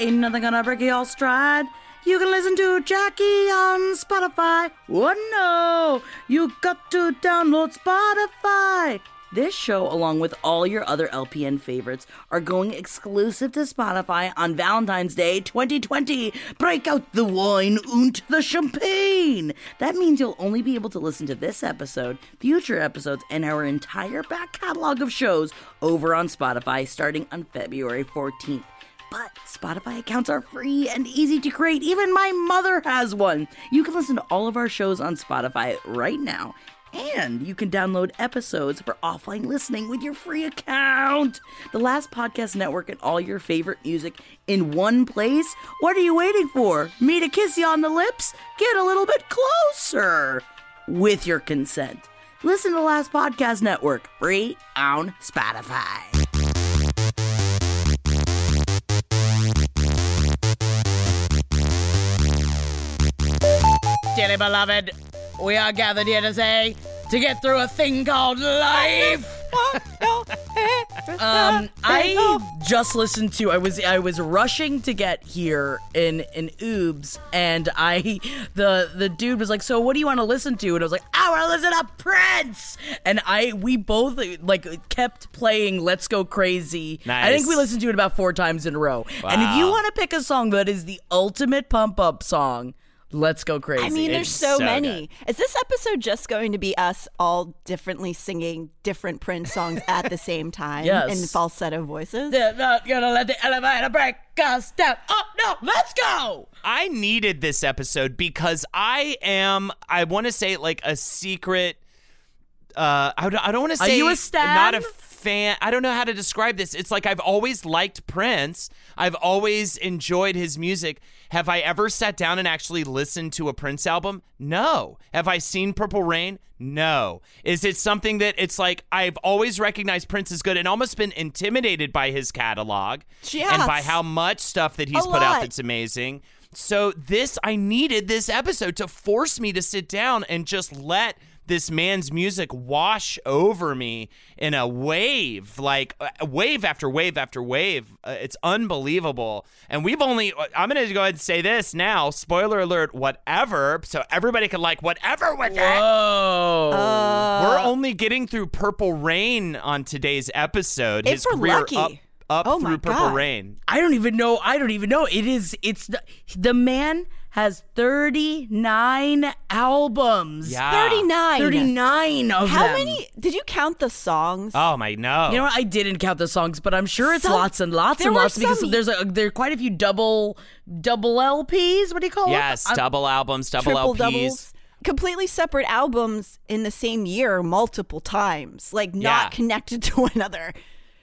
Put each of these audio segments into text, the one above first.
Ain't nothing gonna break your stride. You can listen to Jackie on Spotify. Oh no, you got to download Spotify. This show, along with all your other LPN favorites, are going exclusive to Spotify on Valentine's Day 2020. Break out the wine and the champagne. That means you'll only be able to listen to this episode, future episodes, and our entire back catalog of shows over on Spotify starting on February 14th. But Spotify accounts are free and easy to create. Even my mother has one. You can listen to all of our shows on Spotify right now. And you can download episodes for offline listening with your free account. The Last Podcast Network and all your favorite music in one place? What are you waiting for? Me to kiss you on the lips? Get a little bit closer. With your consent. Listen to Last Podcast Network, free on Spotify. Dearly beloved, we are gathered here today to get through a thing called life. um, I just listened to. I was I was rushing to get here in in Oobs, and I the the dude was like, "So what do you want to listen to?" And I was like, "I want to listen to Prince." And I we both like kept playing "Let's Go Crazy." Nice. I think we listened to it about four times in a row. Wow. And if you want to pick a song that is the ultimate pump up song, "Let's Go Crazy." I mean, there's It's so, so many. Is this episode just going to be us all differently singing different Prince songs at the same time Yes. in falsetto voices? They're not gonna let the elevator break us down. Oh no, let's go. I needed this episode because I am, I want to say like a secret. Uh, I don't, I don't want to Are say you a stan? not a fan. I don't know how to describe this. It's like I've always liked Prince. I've always enjoyed his music. Have I ever sat down and actually listened to a Prince album? No. Have I seen Purple Rain? No. Is it something that it's like I've always recognized Prince is good and almost been intimidated by his catalog and by how much stuff that he's A put out that's amazing. So this I needed this episode to force me to sit down and just let this man's music wash over me in a wave, like uh, wave after wave after wave. Uh, it's unbelievable. And we've only I'm going to go ahead and say this now, spoiler alert, whatever, so everybody can like whatever with it. Oh, We're only getting through Purple Rain on today's episode. If His we're lucky. up up Oh through Purple God. Rain. I don't even know. I don't even know. It is. It's the the man has thirty nine albums. Yeah. 39. thirty nine of How them. many? Did you count the songs? Oh my no. You know what? I didn't count the songs, but I'm sure it's Some- lots and lots there and were lots because some- there's a, there are quite a few double double LPs. What do you call Yes, them? I'm- double albums, double triple LPs. doubles? Completely separate albums in the same year multiple times, like not Yeah. connected to one another.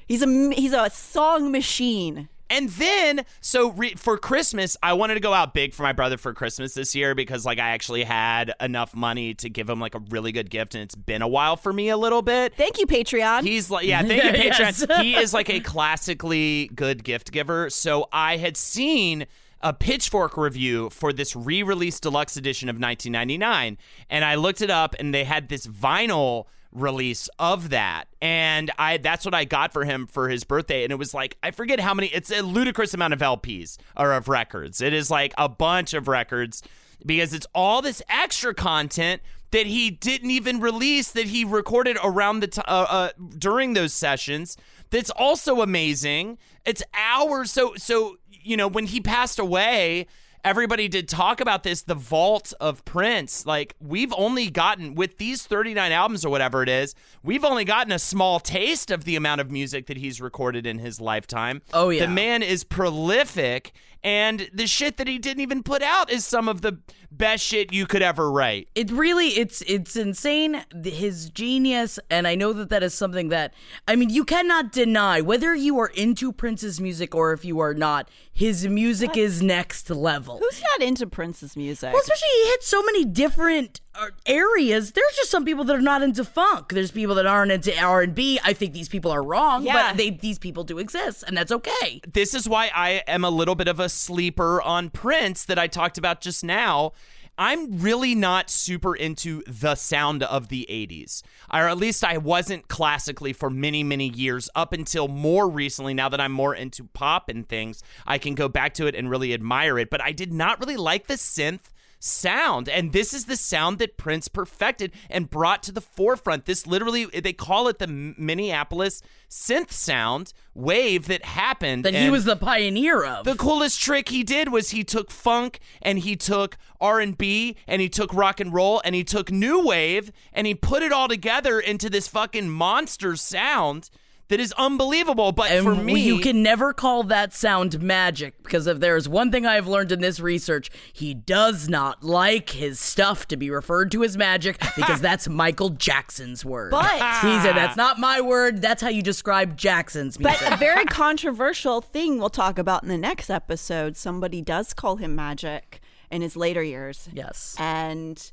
He's a he's a song machine. And then, so re- for Christmas, I wanted to go out big for my brother for Christmas this year because, like, I actually had enough money to give him like a really good gift, and it's been a while for me a little bit. Thank you, Patreon. He's like, yeah, thank you, Yes. Patreon. he is like a classically good gift giver. So I had seen a Pitchfork review for this re-release deluxe edition of 1999, and I looked it up, and they had this vinyl release of that and i that's what i got for him for his birthday and it was like i forget how many it's a ludicrous amount of lps or of records it is like a bunch of records because it's all this extra content that he didn't even release that he recorded around the t- uh, uh, during those sessions. That's also amazing. It's hours. So so you know, when he passed away, everybody did talk about this the vault of Prince. Like, we've only gotten, with these 39 albums or whatever it is, we've only gotten a small taste of the amount of music that he's recorded in his lifetime. Oh, yeah. The man is prolific, and the shit that he didn't even put out is some of the best shit you could ever write. it really it's it's insane his genius and i know that that is something that i mean you cannot deny whether you are into prince's music or if you are not his music is next level Who's not into Prince's music? well, especially he hits so many different areas. There's just some people that are not into funk. There's people that aren't into R and B. I think these people are wrong, Yeah. but they these people do exist, and that's okay. this is why I am a little bit of a sleeper on Prince that I talked about just now. I'm really not super into the sound of the 80s, or at least I wasn't classically for many, many years up until more recently. Now that I'm more into pop and things, I can go back to it and really admire it. But I did not really like the synth sound. And this is the sound that Prince perfected and brought to the forefront. This literally, they call it the Minneapolis synth sound wave that happened. That he was the pioneer of. the coolest trick he did was he took funk and he took R&B and he took rock and roll and he took new wave and he put it all together into this fucking monster sound that is unbelievable. But and for me, you can never call that sound magic because if there's one thing I've learned in this research, he does not like his stuff to be referred to as magic because that's Michael Jackson's word. But- he said that's not my word. That's how you describe Jackson's music. But a very controversial thing we'll talk about in the next episode. Somebody does call him magic in his later years. yes. And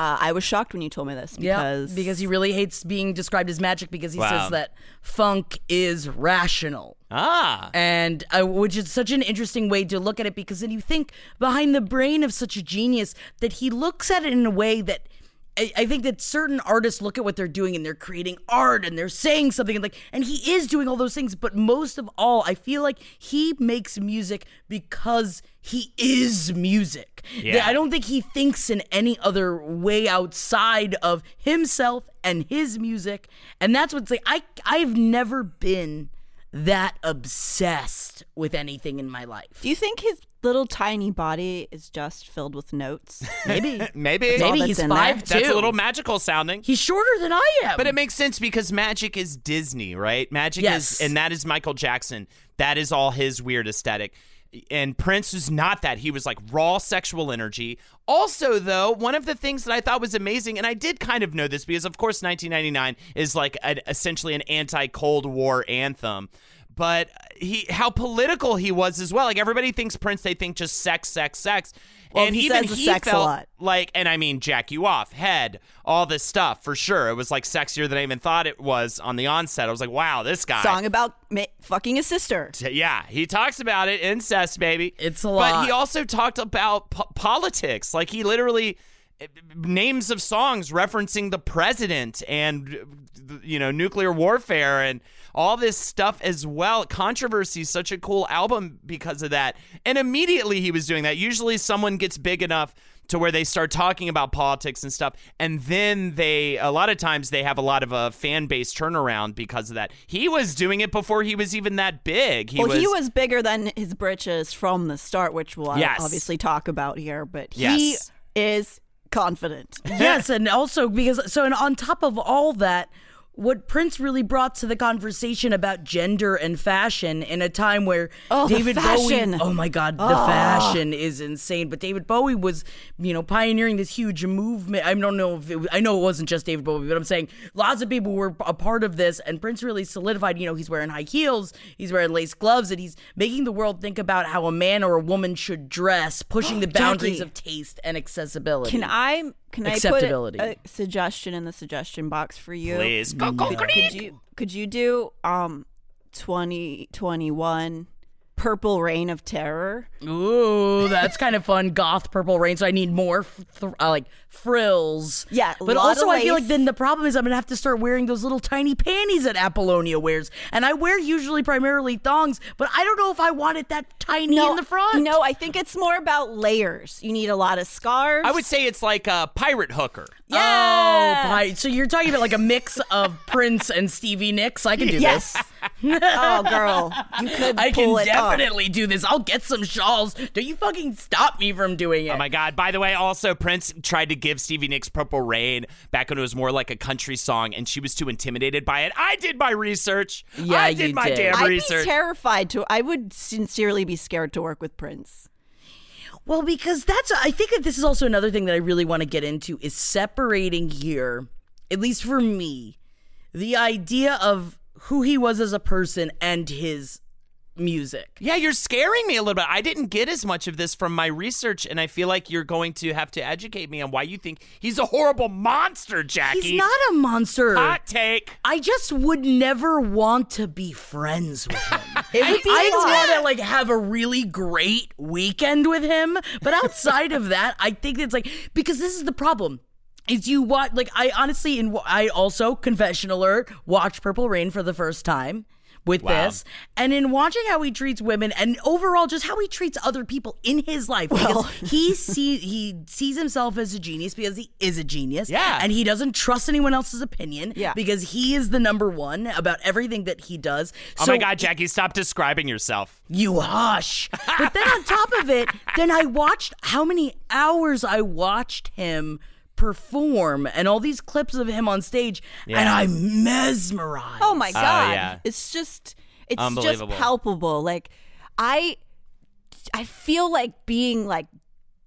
uh, I was shocked when you told me this Yeah, because because he really hates being described as magic because he Wow. says that funk is rational. ah, and uh, which is such an interesting way to look at it because then you think behind the brain of such a genius that he looks at it in a way that I, I think that certain artists look at what they're doing and they're creating art and they're saying something and like and he is doing all those things but most of all I feel like he makes music because he is music. Yeah. I don't think he thinks in any other way outside of himself and his music and that's what's like I I've never been that obsessed with anything in my life. do you think his little tiny body is just filled with notes? Maybe. maybe all Maybe he's in there. five two. that's a little magical sounding. He's shorter than I am. But it makes sense because magic is Disney, right? Magic Yes. is, and that is Michael Jackson. That is all his weird aesthetic. And Prince was not that. He was like raw sexual energy. Also, though, one of the things that I thought was amazing, and I did kind of know this because, of course, 1999 is like an, essentially an anti Cold War anthem. But he, how political he was as well. Like everybody thinks Prince, they think just sex, sex, sex. Well, and he even he sex a felt lot. like, and I mean, jack you off, head, all this stuff for sure. It was like sexier than I even thought it was on the onset. I was like, wow, this guy. Song about ma- fucking his sister. Yeah, he talks about it, incest, baby. It's a lot. But he also talked about po- politics. Like he literally eh, names of songs referencing the president and uh, you know nuclear warfare and all this stuff as well. Controversy is such a cool album because of that. And immediately he was doing that. Usually someone gets big enough to where they start talking about politics and stuff and then they a lot of times they have a lot of a fan base turnaround because of that. He was doing it before he was even that big. He well, was he was bigger than his britches from the start, which we'll Yes. obviously talk about here. But he Yes. is confident. yes, and also because so and on top of all that, what Prince really brought to the conversation about gender and fashion in a time where Oh, David. Bowie, oh my God, the ah. fashion is insane. But David Bowie was, you know, pioneering this huge movement. I don't know if it was, I know it wasn't just David Bowie, but I'm saying lots of people were a part of this, and Prince really solidified. You know, he's wearing high heels, he's wearing lace gloves, and he's making the world think about how a man or a woman should dress, pushing the boundaries Jackie. of taste and accessibility. Can I can I put a, a suggestion in the suggestion box for you? Please. Go, go, Could, could you could you do um 2021 Purple Rain of Terror? Ooh, that's kind of fun. Goth purple rain. So I need more th- uh, like frills. Yeah, but lot also of I feel like then the problem is I'm gonna have to start wearing those little tiny panties that Apollonia wears, and I wear usually primarily thongs, but I don't know if I want it that tiny in the front. No, I think it's more about layers. You need a lot of scarves. I would say it's like a pirate hooker. Yeah. Oh, pi- so you're talking about like a mix of Prince and Stevie Nicks? I can do Yes. this. oh, girl, you could I can pull it off. definitely do this. I'll get some shawls. Don't you fucking stop me from doing it. Oh my God. By the way, also, Prince tried to give Stevie Nicks Purple Rain back when it was more like a country song, and she was too intimidated by it. I did my research. Yeah, I did you my did. damn I'd research. be terrified to. I would sincerely be scared to work with Prince. Well, because that's, I think that this is also another thing that I really want to get into is separating here, at least for me, the idea of who he was as a person and his music. yeah, you're scaring me a little bit. I didn't get as much of this from my research, and I feel like you're going to have to educate me on why you think he's a horrible monster, Jackie. He's not a monster. Hot take. I just would never want to be friends with him. It would be I want to like have a really great weekend with him, but outside of that, I think it's like because this is the problem. Is you watch like I honestly and I also confession alert watched Purple Rain for the first time with Wow. this and in watching how he treats women and overall just how he treats other people in his life because he see he sees himself as a genius because he is a genius Yeah. and he doesn't trust anyone else's opinion Yeah. because he is the number one about everything that he does. Oh so my God, Jackie, stop describing yourself. you hush. but then on top of it, then I watched how many hours I watched him perform and all these clips of him on stage and I'm mesmerized. Oh my god! yeah. It's just it's just palpable. Like I I feel like being like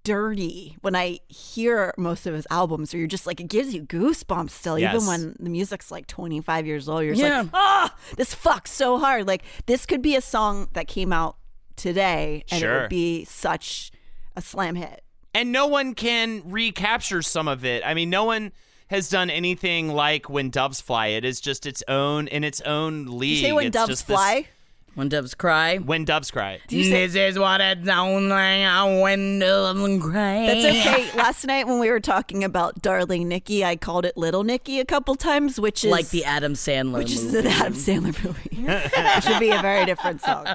dirty when I hear most of his albums, or you're just like it gives you goosebumps still, Yes. even when the music's like 25 years old. You're just Yeah. like, ah, this fucks so hard. Like this could be a song that came out today, and it would be such a slam hit. And no one can recapture some of it. I mean, no one has done anything like when doves fly. It is just its own in its own league. You say when It's doves just this- fly. When doves cry. when doves cry. this is what it sounds like when doves cry. That's okay. Last night when we were talking about Darling Nikki, I called it Little Nikki a couple times, which is Like the Adam Sandler which is movie. an Adam Sandler movie. it should be a very different song.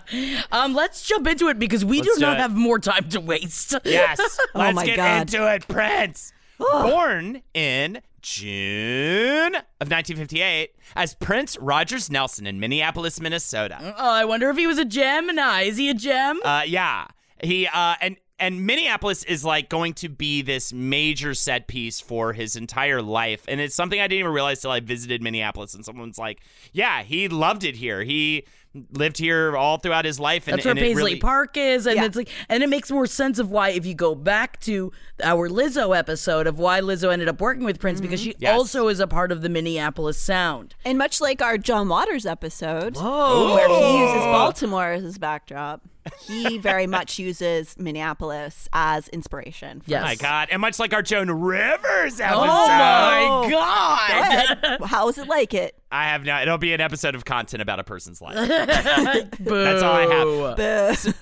Um, let's jump into it because we Let's do do not it. have more time to waste. Yes. Oh Let's my get God. into it, Prince. Born in June of 1958 as Prince Rogers Nelson in Minneapolis, Minnesota. Oh, I wonder if he was a Gemini. Is he a gem? Uh, yeah, he uh, and and Minneapolis is like going to be this major set piece for his entire life, and it's something I didn't even realize till I visited Minneapolis, and someone's like, "Yeah, he loved it here. He lived here all throughout his life." And, That's where and it Paisley really- Park is, and Yeah. it's like, and it makes more sense of why if you go back to our Lizzo episode of why Lizzo ended up working with Prince because she mm-hmm. Yes. also is a part of the Minneapolis sound. And much like our John Waters episode, Whoa. where he uses Baltimore as his backdrop, he very much uses Minneapolis as inspiration. for Yes. Oh my God! And much like our Joan Rivers oh episode, Oh my god! Go ahead. How is it like it? I have no. It'll be an episode of content about a person's life. Boo. That's all I have.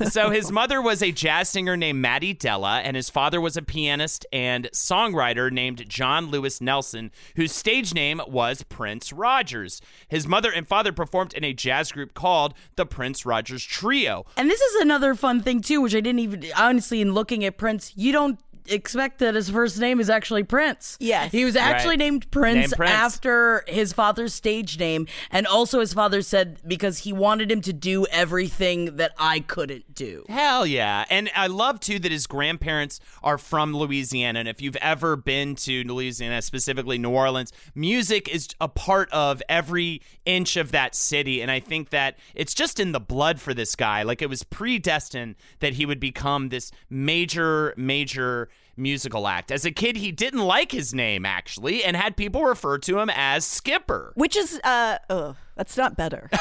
Boo. so his mother was a jazz singer named Mattie Della, and his father was a pianist and songwriter named John Lewis Nelson, whose stage name was Prince Rogers. His mother and father performed in a jazz group called the Prince Rogers Trio. And this is another fun thing too, which I didn't even honestly in looking at Prince, you don't expect that his first name is actually Prince. Yes. He was actually Right. named Prince, Named Prince. after his father's stage name. And also his father said because he wanted him to do everything that I couldn't do. Hell yeah. And I love too that his grandparents are from Louisiana. And if you've ever been to Louisiana, specifically New Orleans, music is a part of every inch of that city. And I think that it's just in the blood for this guy. Like it was predestined that he would become this major, major musical act. As a kid, he didn't like his name actually and had people refer to him as Skipper. Which is, uh, ugh, that's not better.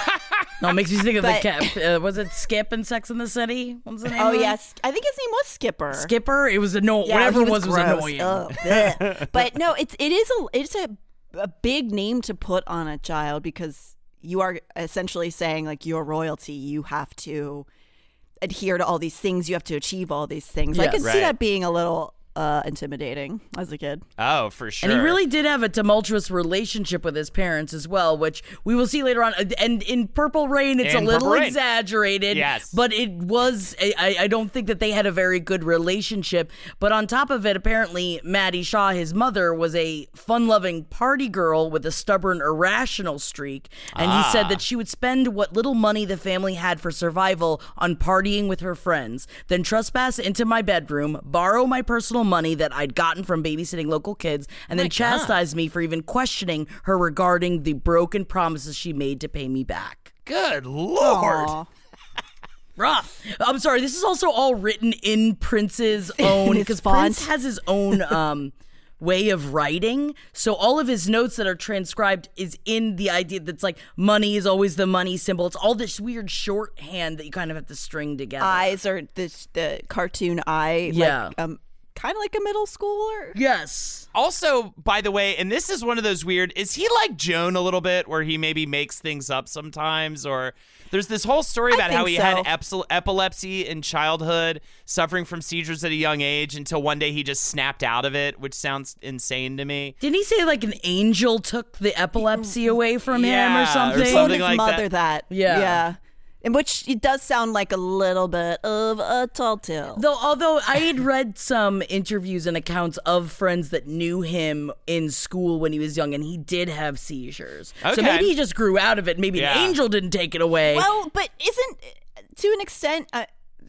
No, it makes me think of But- the cat. Uh, was it Skip in Sex in the City? What was the name? oh, of it? yes. I think his name was Skipper. Skipper. It was annoying. Yeah, Whatever he it was was gross. annoying. Ugh, bleh. but no, it's it is a it's a a big name to put on a child because you are essentially saying like you're royalty. You have to adhere to all these things. You have to achieve all these things. I Yes. can see Right. that being a little uh, intimidating as a kid. Oh, for sure. And he really did have a tumultuous relationship with his parents as well, which we will see later on. And in Purple Rain, it's In a little Purple Rain. exaggerated. Yes. But it was, I, I don't think that they had a very good relationship. But on top of it, apparently, Mattie Shaw, his mother, was a fun loving party girl with a stubborn, irrational streak. And he said that she would spend what little money the family had for survival on partying with her friends, then trespass into my bedroom, borrow my personal money that I'd gotten from babysitting local kids, and then chastise me for even questioning her regarding the broken promises she made to pay me back. Good lord. Aw. Rough. I'm sorry. This is also all written in Prince's own because. Prince has his own um, way of writing. So all of his notes that are transcribed is in the idea that's like money is always the money symbol. It's all this weird shorthand that you kind of have to string together. Eyes are this the cartoon eye. Yeah. Like, um, kind of like a middle schooler. yes. Also, by the way, and this is one of those weird, is he like Joan a little bit where he maybe makes things up sometimes? Or there's this whole story about how he so. had epsil- epilepsy in childhood, suffering from seizures at a young age until one day he just snapped out of it, which sounds insane to me. Didn't he say like an angel took the epilepsy away from him Yeah, or or something? something. Told his like mother that. that. Yeah. Yeah. In which it does sound like a little bit of a tall tale. Though, although I had read some interviews and accounts of friends that knew him in school when he was young, and he did have seizures. So maybe he just grew out of it. Maybe Yeah. an angel didn't take it away. Well, but isn't to an extent? I,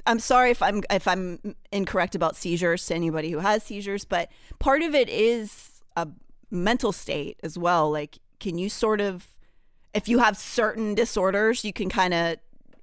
I'm sorry if I'm if I'm incorrect about seizures to anybody who has seizures, but part of it is a mental state as well. Like, can you sort of, if you have certain disorders, you can kind of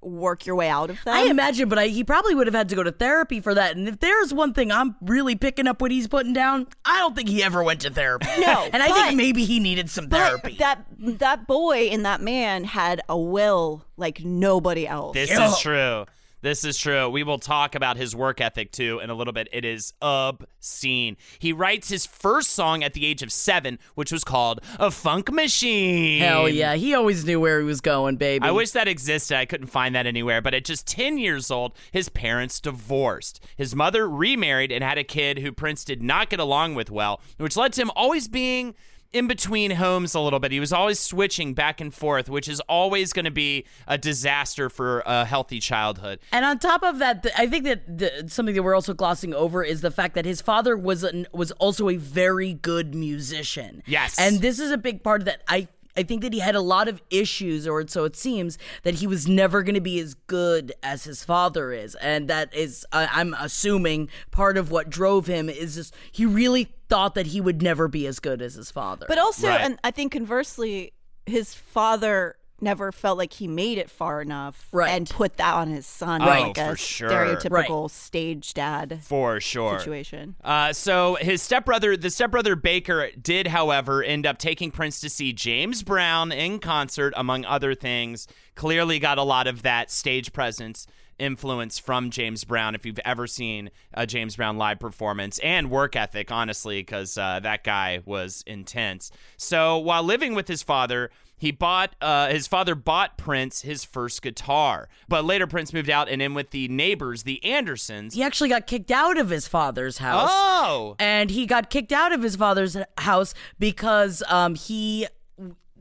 work your way out of them. I imagine, but I, he probably would have had to go to therapy for that. And if there's one thing I'm really picking up what he's putting down, I don't think he ever went to therapy. No, and I but- think maybe he needed some therapy. that that boy and that man had a will like nobody else. This Yeah. is true. This is true. We will talk about his work ethic too in a little bit. It is obscene. He writes his first song at the age of seven, which was called A Funk Machine. Hell yeah, he always knew where he was going, baby. I wish that existed. I couldn't find that anywhere. But at just 10 years old, his parents divorced. His mother remarried and had a kid who Prince did not get along with well, which led to him always being in between homes a little bit. He was always switching back and forth, which is always going to be a disaster for a healthy childhood. And on top of that, th- I think that the, something that we're also glossing over is the fact that his father was an, was also a very good musician. Yes. and this is a big part of that. I I think that he had a lot of issues, or so it seems, that he was never going to be as good as his father is, and that is, I I'm assuming, part of what drove him is just he really thought that he would never be as good as his father. But also, Right. and I think conversely, his father never felt like he made it far enough Right. and put that on his son Right. like Oh, a for sure. stereotypical stage dad For sure. situation. Uh, so his stepbrother, the stepbrother Baker, did, however, end up taking Prince to see James Brown in concert, among other things. Clearly, got a lot of that stage presence influence from James Brown. If you've ever seen a James Brown live performance and work ethic, honestly, because uh, that guy was intense. So while living with his father. He bought uh, his father bought Prince his first guitar, but later Prince moved out and in with the neighbors, the Andersons. he actually got kicked out of his father's house. Oh, and he got kicked out of his father's house because um, he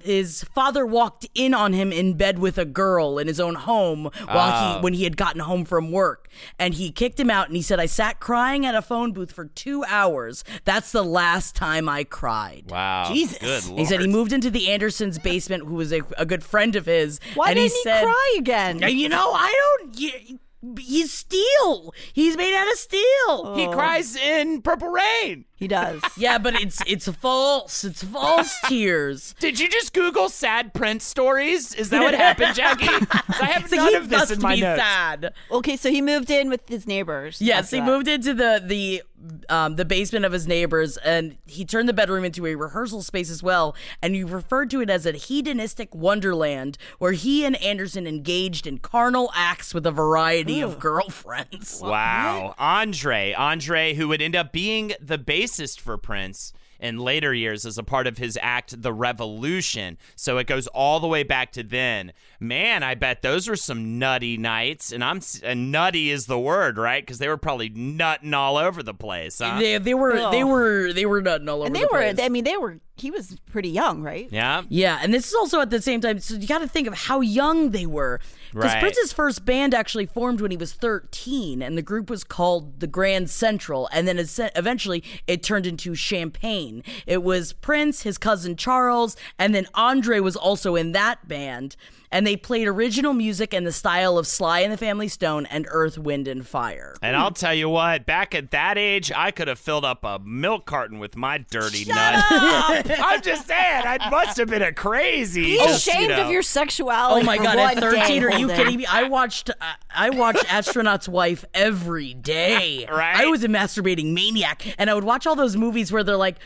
his father walked in on him in bed with a girl in his own home while he ah. when he had gotten home from work. And he kicked him out and he said I sat crying at a phone booth for 2 hours. That's the last time I cried. Wow. Jesus. Good he said he moved into the Andersons basement who was a, a good friend of his Why and didn't he he, said cry again? You know I don't you, he's steel he's made out of steel He oh. cries in Purple Rain. He does. yeah, but it's it's false. It's false tears. Did you just Google sad Prince stories? Is that what happened, Jackie? I have So none of this must in my be notes. sad. okay, so he moved in with his neighbors. Yes, he that. moved into the the um, the basement of his neighbors, and he turned the bedroom into a rehearsal space as well. And he referred to it as a hedonistic wonderland, where he and Anderson engaged in carnal acts with a variety of girlfriends. Wow. Andre. Andre, who would end up being the bassist for Prince in later years as a part of his act The Revolution. So it goes all the way back to then. Man, I bet those were some nutty nights, and I'm and nutty is the word, right? Because they were probably nutting all over the place. Huh? They, they were they were they were nutting all over and they the were. place. I mean, they were. He was pretty young, right? yeah. Yeah, and this is also at the same time. So you got to think of how young they were. Because Right. Prince's first band actually formed when he was 13, and the group was called the Grand Central. And then eventually it turned into Champagne. It was Prince, his cousin Charles, and then Andre was also in that band. And they played original music in the style of Sly and the Family Stone and Earth, Wind, and Fire. And I'll tell you what, back at that age, I could have filled up a milk carton with my dirty Shut nut. I'm just saying, I must have been a crazy. Be just, you ashamed know. of your sexuality. Oh my god! At thirteen, are you Holden. kidding me? I watched I, I watched Astronaut's Wife every day. Right? I was a masturbating maniac, and I would watch all those movies where they're like.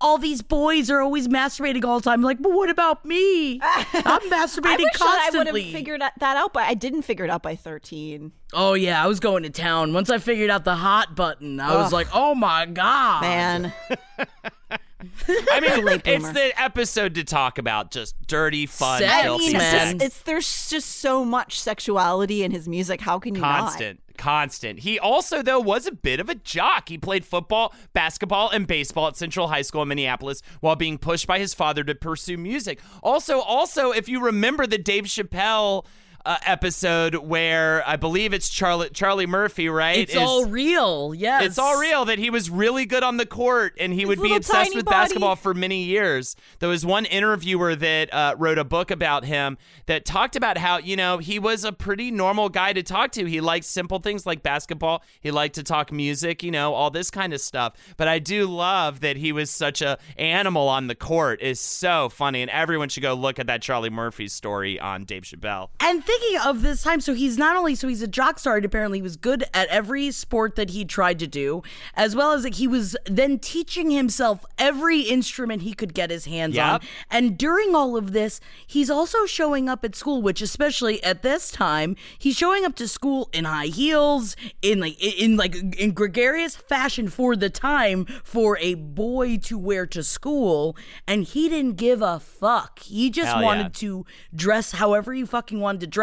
All these boys are always masturbating all the time. Like, but what about me? I'm I masturbating wish that I would have figured that that out, but I didn't figure it out by 13. oh yeah, I was going to town. Once I figured out the hot button, I was like, oh my god, Man, I mean, late it's the episode to talk about just dirty, fun, Sex, I mean, it's, it's there's just so much sexuality in his music. How can you constant constant. He also though was a bit of a jock. He played football basketball and baseball at central high school in minneapolis while being pushed by his father to pursue music. Also also if you remember the dave chappelle uh, episode where i believe it's charlie charlie murphy right it's is- all real. Yes, it's all real that he was really good on the court and he would be obsessed with body. basketball for many years. There was one interviewer that uh, wrote a book about him that talked about how, you know, he was a pretty normal guy to talk to. He liked simple things like basketball, he liked to talk music, you know, all this kind of stuff. But I do love that he was such a animal on the court is so funny and everyone should go look at that Charlie Murphy story on Dave Chappelle. And thinking of this time, so he's not only so he's a jock star, apparently he was good at every sport that he tried to do, as well as like, he was then teaching himself every instrument he could get his hands on. And during all of this, he's also showing up at school, which especially at this time, he's showing up to school in high heels, in like in, like in gregarious fashion for the time for a boy to wear to school, and he didn't give a fuck. He just Hell yeah. wanted to dress however he fucking wanted to dress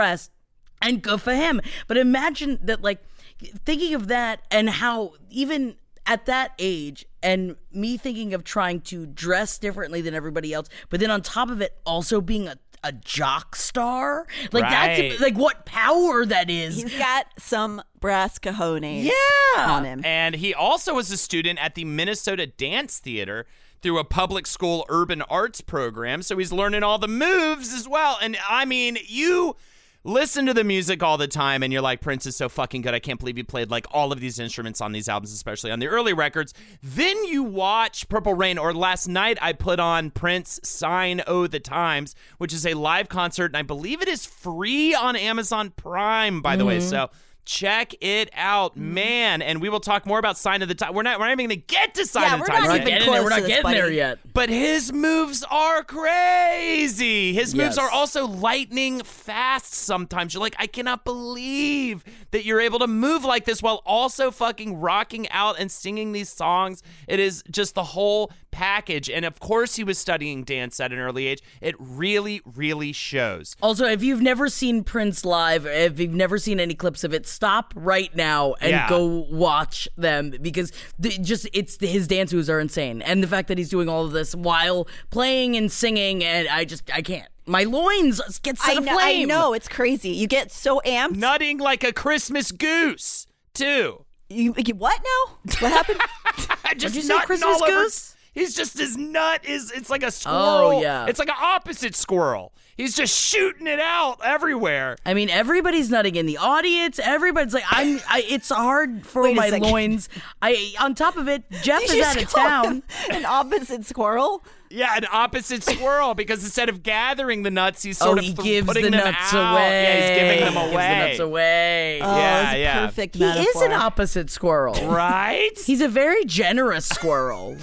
and good for him. But imagine that, like, thinking of that and how even at that age and me thinking of trying to dress differently than everybody else, but then on top of it, also being a, a jock star, like Right. that's like what power that is. He's got some brass cojones Yeah. on him. And he also was a student at the Minnesota Dance Theater through a public school urban arts program. So he's learning all the moves as well. And I mean, you listen to the music all the time and you're like, Prince is so fucking good. I can't believe he played like all of these instruments on these albums, especially on the early records. Then you watch Purple Rain, or last night I put on Prince Sign O the Times, which is a live concert. And I believe it is free on Amazon Prime, by the way. Mm-hmm. So check it out, mm-hmm. man. And we will talk more about Sign of the Time. We're not, we're not even going to get to Sign Yeah, of the we're we're not even getting there. We're not to this, getting there buddy. yet. But his moves are crazy. His moves Yes. are also lightning fast sometimes. You're like, I cannot believe that you're able to move like this while also fucking rocking out and singing these songs. It is just the whole package. And of course, he was studying dance at an early age. It really, really shows. Also, if you've never seen Prince live, if you've never seen any clips of it, stop right now and Yeah. go watch them because the, just it's his dance moves are insane, and the fact that he's doing all of this while playing and singing, and I just I can't. My loins get set I know, I know it's crazy. You get so amped. Nutting like a Christmas goose, too. You, you- what now? What happened? just you say, nutting Christmas all over- goose? He's just his nut is it's like a oh, squirrel. Oh, yeah. It's like an opposite squirrel. He's just shooting it out everywhere. I mean, everybody's nutting in the audience. Everybody's like, I'm. I, it's hard for Wait my loins. I on top of it, Jeff You is out of town. An opposite squirrel. Yeah, an opposite squirrel because instead of gathering the nuts, he's Oh, sort of he th- gives putting the them nuts out. away. Yeah, he's giving them He gives away. the nuts away. Oh, Yeah, it's a yeah. perfect he is an opposite squirrel. Right? He's a very generous squirrel.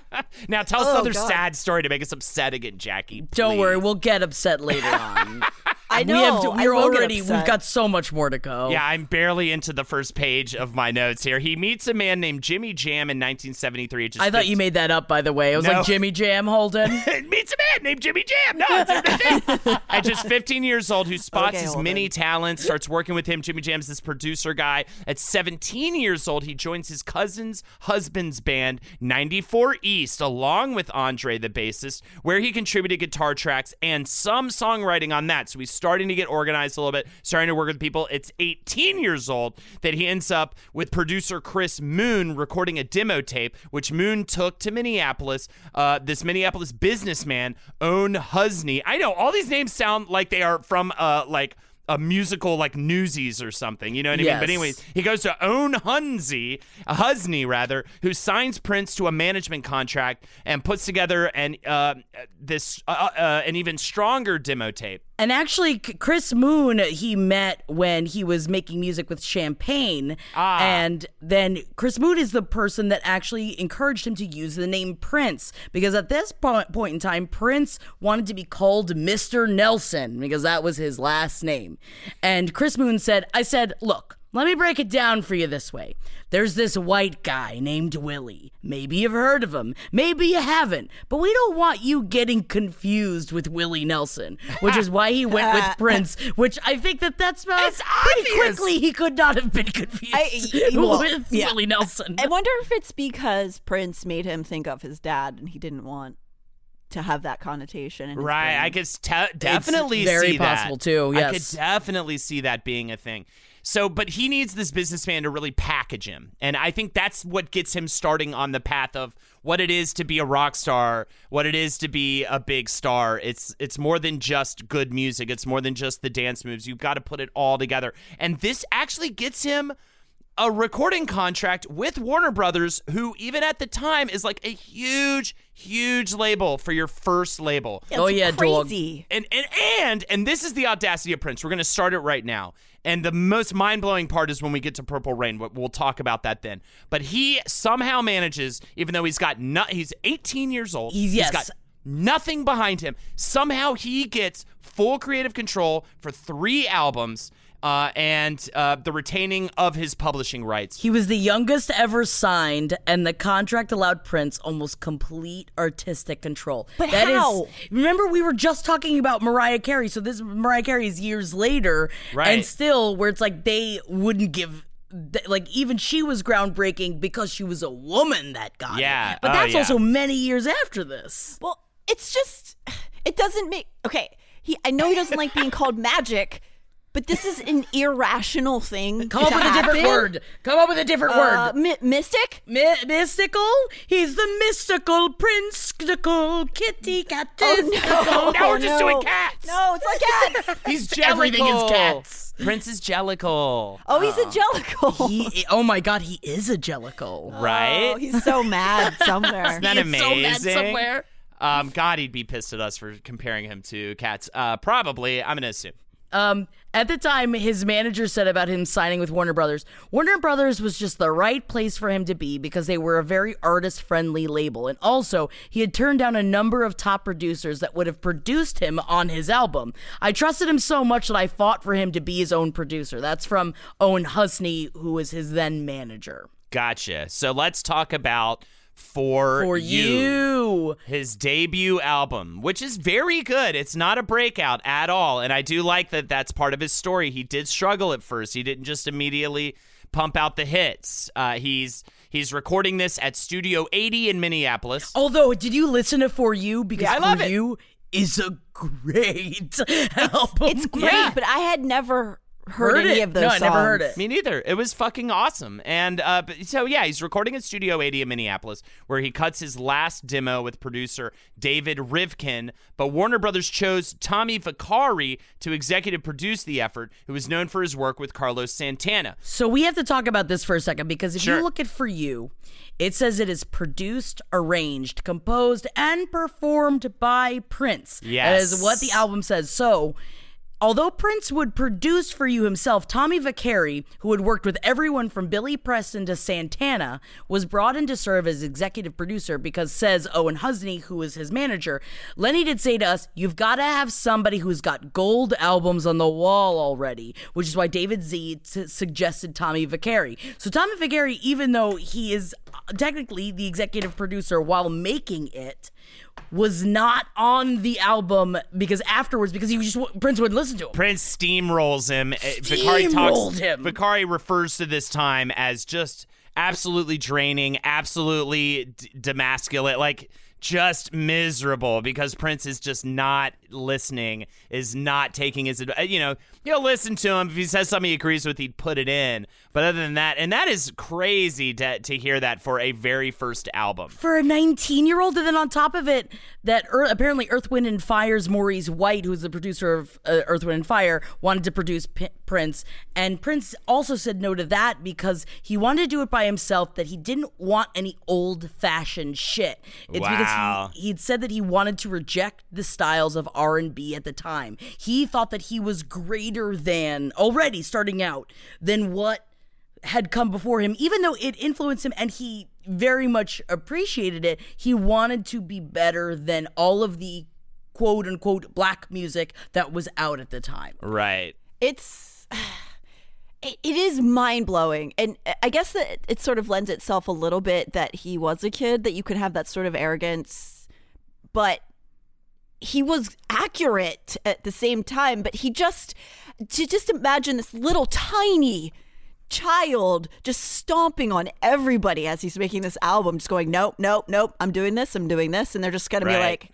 now tell us Oh, another God. sad story to make us upset again, Jackie. Don't worry, we'll get upset later on. I I know. We have to, we're already we've got so much more to go. Yeah, I'm barely into the first page of my notes here. He meets a man named Jimmy Jam in 1973. Just I thought fits- you made that up, by the way. I was No. like Jimmy Jam Holden. meets a man named Jimmy Jam. No, it's a thing. At just 15 years old, who spots Okay, his hold many on. talents, starts working with him. Jimmy Jam's this producer guy. At 17 years old, he joins his cousin's husband's band, 94 East, along with Andre, the bassist, where he contributed guitar tracks and some songwriting on that. So he's starting to get organized a little bit, starting to work with people. It's 18 years old that he ends up with producer Chris Moon recording a demo tape, which Moon took to Minneapolis. Uh, this Minneapolis businessman, Owen Husney. I know all these names sound like they are from uh, like a musical like Newsies or something. You know what I mean? But Yes. anyways, he goes to Owen Hunzi, Husney rather, who signs Prince to a management contract and puts together an uh, this uh, uh, an even stronger demo tape. And actually, Chris Moon, he met when he was making music with Champagne. Ah. And then Chris Moon is the person that actually encouraged him to use the name Prince. Because at this point in time, Prince wanted to be called Mr. Nelson because that was his last name. And Chris Moon said, I said, look, let me break it down for you this way. There's this white guy named Willie. Maybe you've heard of him. Maybe you haven't. But we don't want you getting confused with Willie Nelson, which is why he went with Prince, which I think that that's uh, It's pretty obvious. quickly he could not have been confused I- well, with yeah. Willie Nelson. I wonder if it's because Prince made him think of his dad, and he didn't want to have that connotation. Right, brain. I could te- definitely very see that. possible, too, I could definitely see that being a thing. So, but he needs this businessman to really package him, and I think that's what gets him starting on the path of what it is to be a rock star, what it is to be a big star. It's it's more than just good music. It's more than just the dance moves. You've got to put it all together, and this actually gets him a recording contract with Warner Brothers, who even at the time is like a huge, huge label for your first label. Yeah, Oh, it's yeah, dog. And and and and this is the audacity of Prince. We're going to start it right now. And the most mind-blowing part is when we get to Purple Rain. We'll talk about that then. But he somehow manages, even though he's got no, he's 18 years old. He's- He's yes. got nothing behind him. Somehow he gets full creative control for three albums. Uh, and uh, the retaining of his publishing rights. He was the youngest ever signed, and the contract allowed Prince almost complete artistic control. But That is- how? remember, we were just talking about Mariah Carey, so this Mariah Carey is years later, Right. and still, where it's like they wouldn't give. Like even she was groundbreaking because she was a woman that got Yeah. it. But Oh, that's yeah. also many years after this. Well, it's just it doesn't make okay. He I know he doesn't like being called magic, but this is an irrational thing. Come up to with a different word. Come up with a different Uh, word. mi- mystic. Mi- mystical? He's the mystical prince-tical kitty cat. Oh, no. Now we're just no. doing cats. No, it's like cats. He's jellicle. Everything is cats. Prince is jellicle. Oh, he's a jellicle. He, oh my god, he is a jellicle. right? Oh, he's so mad somewhere. Isn't that He is so mad amazing? somewhere. Um, God, he'd be pissed at us for comparing him to cats. Uh, probably. I'm gonna assume. Um, at the time, his manager said about him signing with Warner Brothers, Warner Brothers was just the right place for him to be because they were a very artist friendly label. And also, he had turned down a number of top producers that would have produced him on his album. I trusted him so much that I fought for him to be his own producer. That's from Owen Husney, who was his then manager. Gotcha. So let's talk about for, For you. his debut album, which is very good. It's not a breakout at all, and I do like that. That's part of his story. He did struggle at first. He didn't just immediately pump out the hits. Uh, he's he's recording this at Studio 80 in Minneapolis. Although, did you listen to For You? Because Yeah, I For it. You is a great album. It's great, Yeah. but I had never heard, Heard any it. of those No, I never heard it. Me neither. It was fucking awesome. And uh, but, so yeah, he's recording at Studio 80 in Minneapolis, where he cuts his last demo with producer David Rivkin. But Warner Brothers chose Tommy Vicari to executive produce the effort, who is known for his work with Carlos Santana. So we have to talk about this for a second because if Sure. you look at For You, it says it is produced, arranged, composed, and performed by Prince. That is Yes. what the album says. So Although Prince would produce for you himself, Tommy Vicari, who had worked with everyone from Billy Preston to Santana, was brought in to serve as executive producer because says Owen Husney, who was his manager, Lenny did say to us, You've got to have somebody who's got gold albums on the wall already, which is why David Z t- suggested Tommy Vicari. So Tommy Vicari, even though he is technically the executive producer while making it, was not on the album because afterwards because he was just Prince wouldn't listen to him. Prince steamrolls him. Uh, Vicari Steamrolled talks. him. Vicari refers to this time as just absolutely draining, absolutely d- demasculate, like just miserable because Prince is just not listening, is not taking his. adv- You know, he'll listen to him if he says something he agrees with, he'd put it in. But other than that, and that is crazy to to hear that for a very first album. for a 19 year old. And then on top of it, that Ear- apparently Earth, Wind, and Fire's Maurice White, who's the producer of uh, Earth, Wind, and Fire, wanted to produce P- Prince. And Prince also said no to that because he wanted to do it by himself, that he didn't want any old fashioned shit. It's Wow. because he, he'd said that he wanted to reject the styles of R&B at the time. He thought that he was greater than, already starting out, than what had come before him, even though it influenced him and he very much appreciated it, he wanted to be better than all of the quote unquote black music that was out at the time. Right. it's it, it is mind blowing, and I guess that it sort of lends itself a little bit that he was a kid that you could have that sort of arrogance, but he was accurate at the same time. But he just to just imagine this little tiny child just stomping on everybody as he's making this album, just going, nope, nope, nope, I'm doing this, I'm doing this, and they're just gonna be like,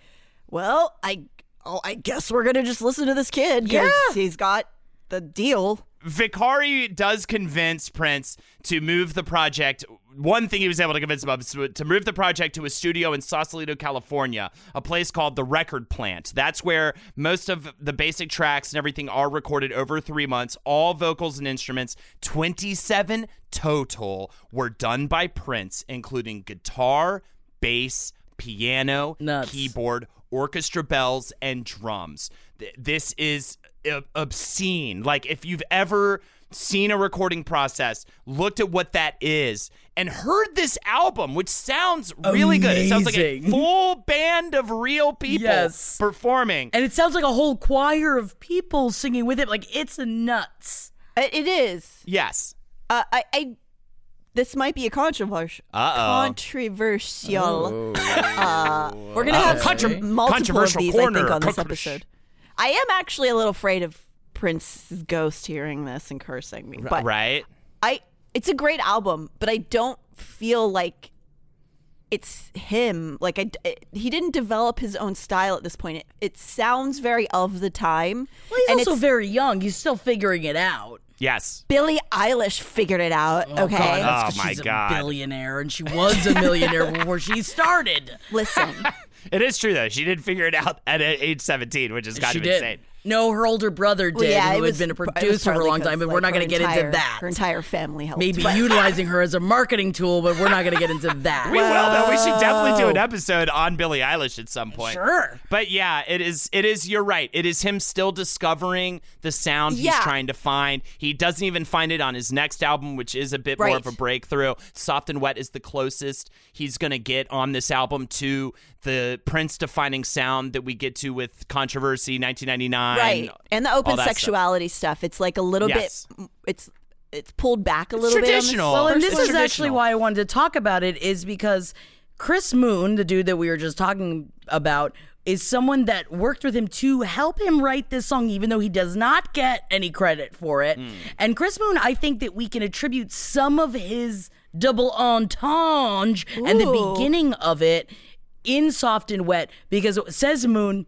well, I. Oh, I guess we're gonna just listen to this kid because Yeah. he's got the deal. Vicari does convince Prince to move the project. One thing he was able to convince him of is to- move the project to a studio in Sausalito, California, a place called the Record Plant. That's where most of the basic tracks and everything are recorded over three months. All vocals and instruments, 27 total, were done by Prince, including guitar, bass, piano, Nuts. keyboard, orchestra bells, and drums. This is obscene. Like, if you've ever seen a recording process, looked at what that is, and heard this album, which sounds really good. It sounds like a full band of real people Yes. performing. And it sounds like a whole choir of people singing with it. Like it's nuts. It, it is. yes. Uh, I, I. This might be a controversial. Uh-oh. Controversial. Uh, we're gonna have Contro- multiple of controversial these, I corner. think, on this Controversial. episode. I am actually a little afraid of Prince's ghost hearing this and cursing me, but right? I. It's a great album, but I don't feel like it's him. Like I, it- he didn't develop his own style at this point. It, it sounds very of the time. Well, he's and also very young. He's still figuring it out. Yes. Billie Eilish figured it out. Oh, okay, God, that's oh, 'cause Oh, my she's God. a billionaire, and she was a millionaire before she started. listen. It is true, though. She did figure it out at age 17, which is kind she of did. insane. No, her older brother did, Well, yeah, who it was, had been a producer for a long time, but we're not going to get entire- into that. Her entire family helped. Maybe but- utilizing her as a marketing tool, but we're not going to get into that. We will, though. We should definitely do an episode on Billie Eilish at some point. Sure. But yeah, it is. It is. You're right. It is him still discovering the sound he's trying to find. He doesn't even find it on his next album, which is a bit more of a breakthrough. Soft and Wet is the closest he's gonna get on this album to the Prince defining sound that we get to with Controversy, 1999. Right, and the open that stuff. sexuality stuff. It's like a little Yes. bit. It's it's pulled back a little traditional. bit. on Well, and It's this is actually why I wanted to talk about it is because Chris Moon, the dude that we were just talking about, is someone that worked with him to help him write this song, even though he does not get any credit for it. Hmm. And Chris Moon, I think that we can attribute some of his double entendre and the beginning of it in Soft and Wet because it says Moon.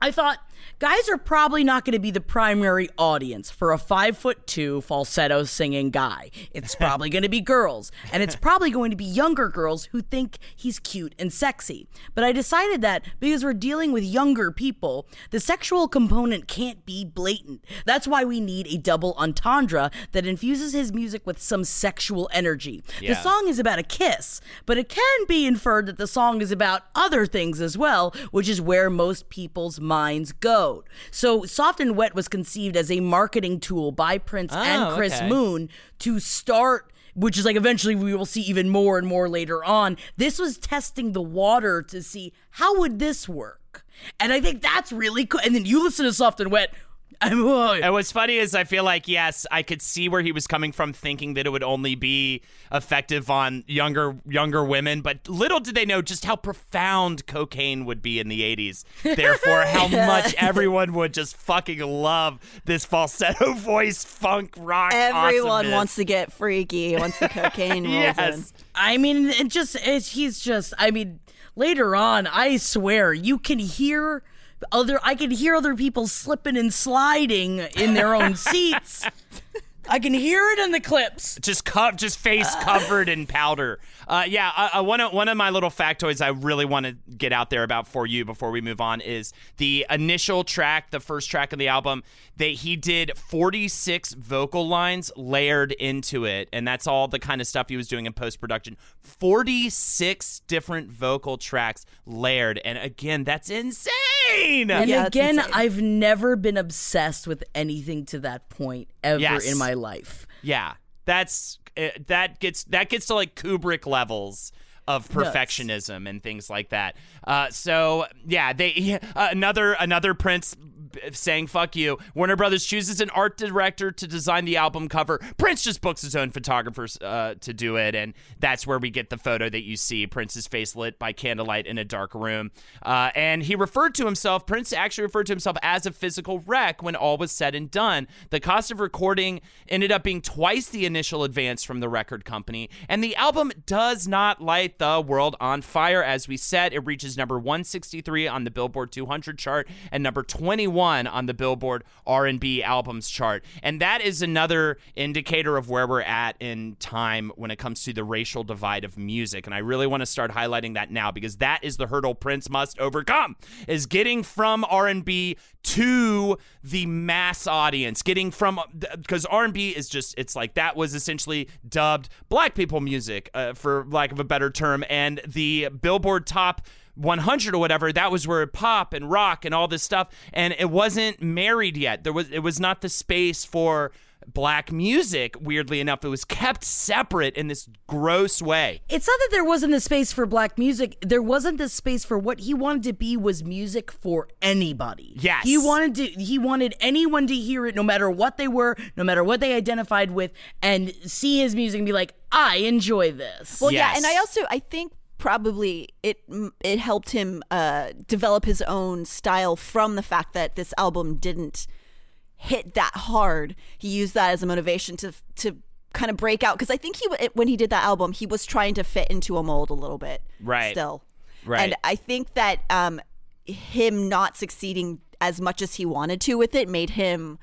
I thought guys are probably not going to be the primary audience for a five foot two falsetto singing guy. It's probably going to be girls, and it's probably going to be younger girls who think he's cute and sexy. But I decided that because we're dealing with younger people, the sexual component can't be blatant. That's why we need a double entendre that infuses his music with some sexual energy. The song is about a kiss, but it can be inferred that the song is about other things as well, which is where most people's minds go. Explode. So Soft and Wet was conceived as a marketing tool by Prince and Oh, Chris okay. Moon to start which is like eventually we will see even more and more later on. This was testing the water to see how would this work. And I think that's really cool. And then you listen to Soft and Wet. I'm, And what's funny is I feel like yes, I could see where he was coming from, thinking that it would only be effective on younger younger women, but little did they know just how profound cocaine would be in the '80s. Therefore, how much everyone would just fucking love this falsetto voice funk rock. Everyone awesomeness. wants to get freaky once the cocaine rolls in. Yes. I mean, it just it's, he's just. I mean, later on, I swear you can hear other. I can hear other people slipping and sliding in their own seats. I can hear it in the clips. just co- just face covered in powder. Uh, yeah, uh, uh, one of one of my little factoids I really want to get out there about for you before we move on is the initial track, the first track of the album. That he did 46 vocal lines layered into it, and that's all the kind of stuff he was doing in post production. 46 different vocal tracks layered, and again, that's insane. And Yeah, again, insane. I've never been obsessed with anything to that point ever Yes. in my life. Yeah, that's uh, that gets that gets to like Kubrick levels of perfectionism and things like that. Uh, so yeah, they uh, another another Prince saying "fuck you." Warner Brothers chooses an art director to design the album cover. Prince just books his own photographers uh, to do it, and that's where we get the photo that you see Prince's face lit by candlelight in a dark room. Uh, and he referred to himself. Prince actually referred to himself as a physical wreck when all was said and done. The cost of recording ended up being twice the initial advance from the record company, and the album does not light the world on fire. As we said, it reaches number 163 on the Billboard 200 chart and number 21 on the Billboard R&B albums chart. And that is another indicator of where we're at in time when it comes to the racial divide of music. And I really want to start highlighting that now because that is the hurdle Prince must overcome is getting from R&B to the mass audience, getting from because R&B is just it's like that was essentially dubbed black people music uh, for lack of a better term and the Billboard top 100 or whatever that was where pop and rock and all this stuff and it wasn't married yet there was it was not the space for black music weirdly enough it was kept separate in this gross way It's not that there wasn't the space for black music. There wasn't the space for what he wanted to be was music for anybody. Yes. He wanted to he wanted anyone to hear it no matter what they were, no matter what they identified with and see his music and be like, "I enjoy this." Well, yeah, and I also I think probably it it helped him uh, develop his own style from the fact that this album didn't hit that hard. He used that as a motivation to to kind of break out because I think he when he did that album he was trying to fit into a mold a little bit. Right. Still. Right. And I think that um, him not succeeding as much as he wanted to with it made him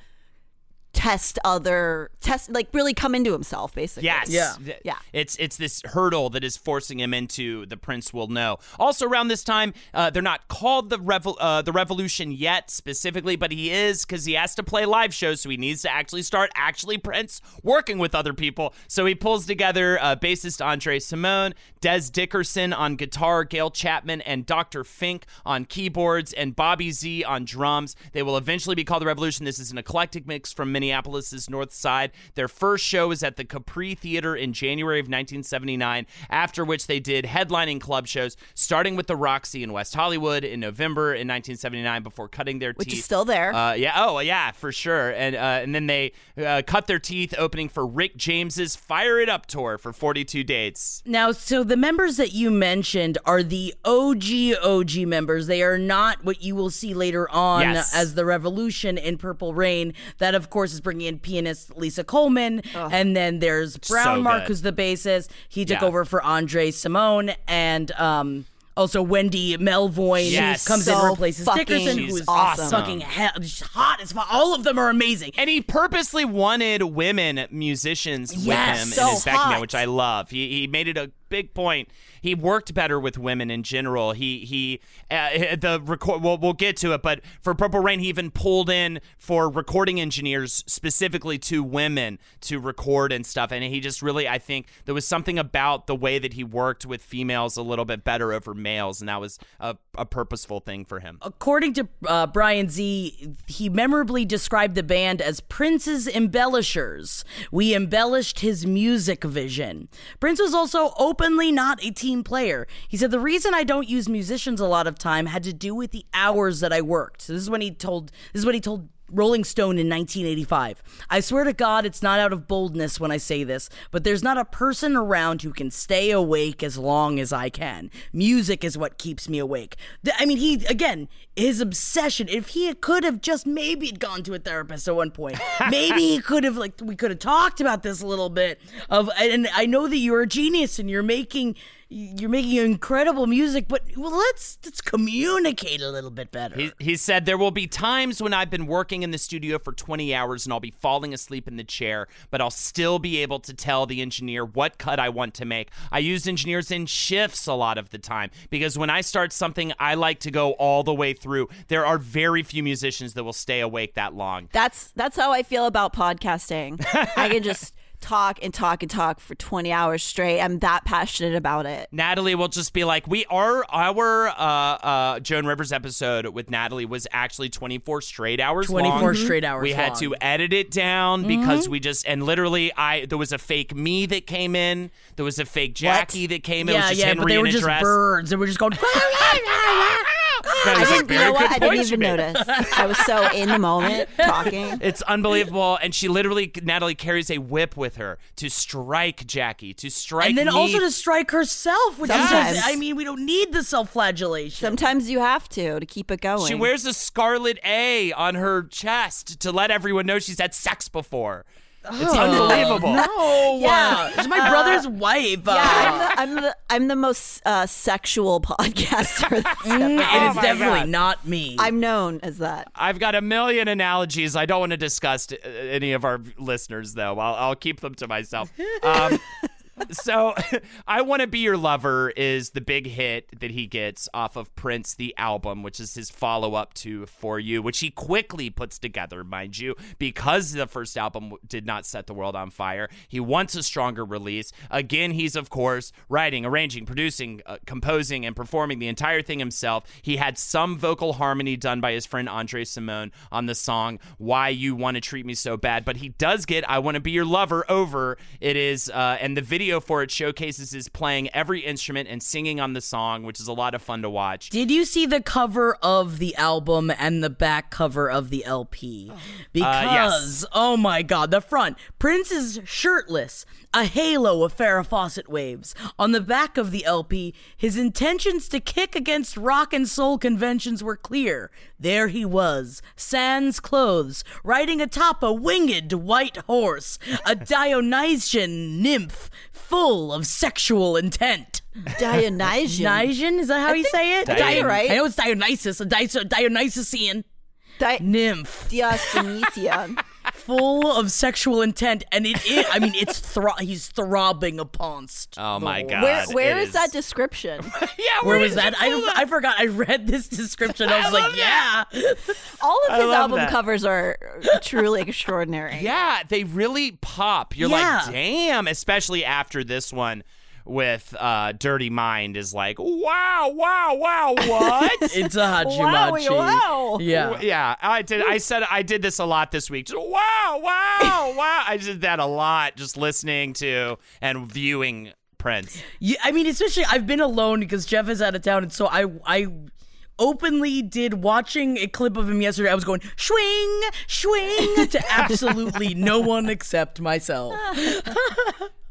test other test like really come into himself basically. Yes. Yeah. Yeah. It's it's this hurdle that is forcing him into the Prince will know. Also around this time, uh, they're not called the revol- uh, the Revolution yet specifically, but he is because he has to play live shows, so he needs to actually start actually Prince working with other people. So he pulls together uh, bassist Andre Cymone, Dez Dickerson on guitar, Gayle Chapman and Dr. Fink on keyboards, and Bobby Z on drums. They will eventually be called the Revolution. This is an eclectic mix from Minneapolis's North Side. Their first show is at the Capri Theater in January of 1979, after which they did headlining club shows, starting with the Roxy in West Hollywood in November in 1979 before cutting their Which teeth. is still there. Uh, yeah. Oh, yeah, for sure. And uh, and then they uh, cut their teeth opening for Rick James's Fire It Up tour for 42 dates. Now, so the members that you mentioned are the OG OG members. They are not what you will see later on Yes. as the Revolution in Purple Rain. That, of course, is bringing in pianist Lisa Coleman, and then there's Brown So Mark, good. who's the bassist. He took Yeah. over for Andre Cymone, and um, also Wendy Melvoin Yes. comes in and replaces Dickerson, who's awesome. fucking he- just hot as fuck. All of them are amazing. And he purposely wanted women musicians Yes, with him so in his backing band, which I love. He, he made it a big point. He worked better with women in general. He he uh, the record. Well, we'll get to it, but for Purple Rain, he even pulled in for recording engineers specifically to women to record and stuff. And he just really, I think, there was something about the way that he worked with females a little bit better over males, and that was a, a purposeful thing for him. According to uh, Brian Z, he memorably described the band as Prince's embellishers. We embellished his music vision. Prince was also openly not a team player. He said the reason I don't use musicians a lot of time had to do with the hours that I worked. So this is when he told this is what he told Rolling Stone in 1985. I swear to God, it's not out of boldness when I say this, but there's not a person around who can stay awake as long as I can. Music is what keeps me awake. I mean, he, again, his obsession, if he could have just maybe gone to a therapist at one point, maybe he could have, like, we could have talked about this a little bit. Of, and I know that you're a genius and you're making you're making incredible music, but well, let's let's communicate a little bit better. He, he said there will be times when I've been working in the studio for 20 hours and I'll be falling asleep in the chair, but I'll still be able to tell the engineer what cut I want to make. I use engineers in shifts a lot of the time because when I start something, I like to go all the way through. There are very few musicians that will stay awake that long. That's that's how I feel about podcasting. I can just talk and talk and talk for 20 hours straight. I'm that passionate about it. Natalie will just be like, "We are our uh, uh, Joan Rivers episode with Natalie was actually 24 straight hours 24 long. straight hours We had to edit it down because we just and literally I there was a fake me that came in. There was a fake Jackie that came in. it yeah, was just yeah, Henry but they were just dress. birds. They were just going. No, I didn't, you "Very know what? good I didn't even notice. I was so in the moment talking. It's unbelievable, and she literally Natalie carries a whip with her to strike Jackie, to strike and then me. also to strike herself, which Sometimes. just, I mean, we don't need the self-flagellation. Sometimes you have to to keep it going. She wears a scarlet A on her chest to let everyone know she's had sex before. It's unbelievable. no, Yeah. uh, it's my brother's wife. uh, Yeah, I'm the, I'm the I'm the most uh, sexual podcaster. that's ever- Oh it's definitely God. not me. I'm known as that. I've got a million analogies. I don't want to discuss uh, any of our listeners, though. I'll, I'll keep them to myself. Um, so, I Want to Be Your Lover is the big hit that he gets off of Prince, the album, which is his follow up to For You, which he quickly puts together, mind you, because the first album did not set the world on fire. He wants a stronger release. Again, he's, of course, writing, arranging, producing, uh, composing, and performing the entire thing himself. He had some vocal harmony done by his friend Andre Cymone on the song Why You Want to Treat Me So Bad, but he does get I Want to Be Your Lover over. It is, uh, and the video for it showcases his playing every instrument and singing on the song, which is a lot of fun to watch. Did you see the cover of the album and the back cover of the LP? Uh, because, oh my god, the front, Prince is shirtless, a halo of Farrah Fawcett waves. On the back of the LP, his intentions to kick against rock and soul conventions were clear. There he was, sans clothes, riding atop a winged white horse, a Dionysian nymph full of sexual intent. Dionysian. Dionysian? Is that how you say it? I right. I know it's Dionysus, a Di- Dionysian Di- nymph, Dionysian. Full of sexual intent, and it is. I mean, it's thro- he's throbbing uponst. Oh my god. Where where it is that description? yeah, Where was that? I, I forgot. I read this description. I was like, yeah. All of I his album that. covers are truly extraordinary. Yeah, they really pop. You're Yeah. like, damn, especially after this one with uh Dirty Mind is like, wow, wow, wow, what? It's a Wowie, Hachimachi. wow. Yeah. yeah, I did I said I did this a lot this week. Just, wow, wow, wow. I did that a lot just listening to and viewing Prince. Yeah, I mean, especially I've been alone because Jeff is out of town, and so I I openly did watching a clip of him yesterday. I was going swing, swing to absolutely no one except myself.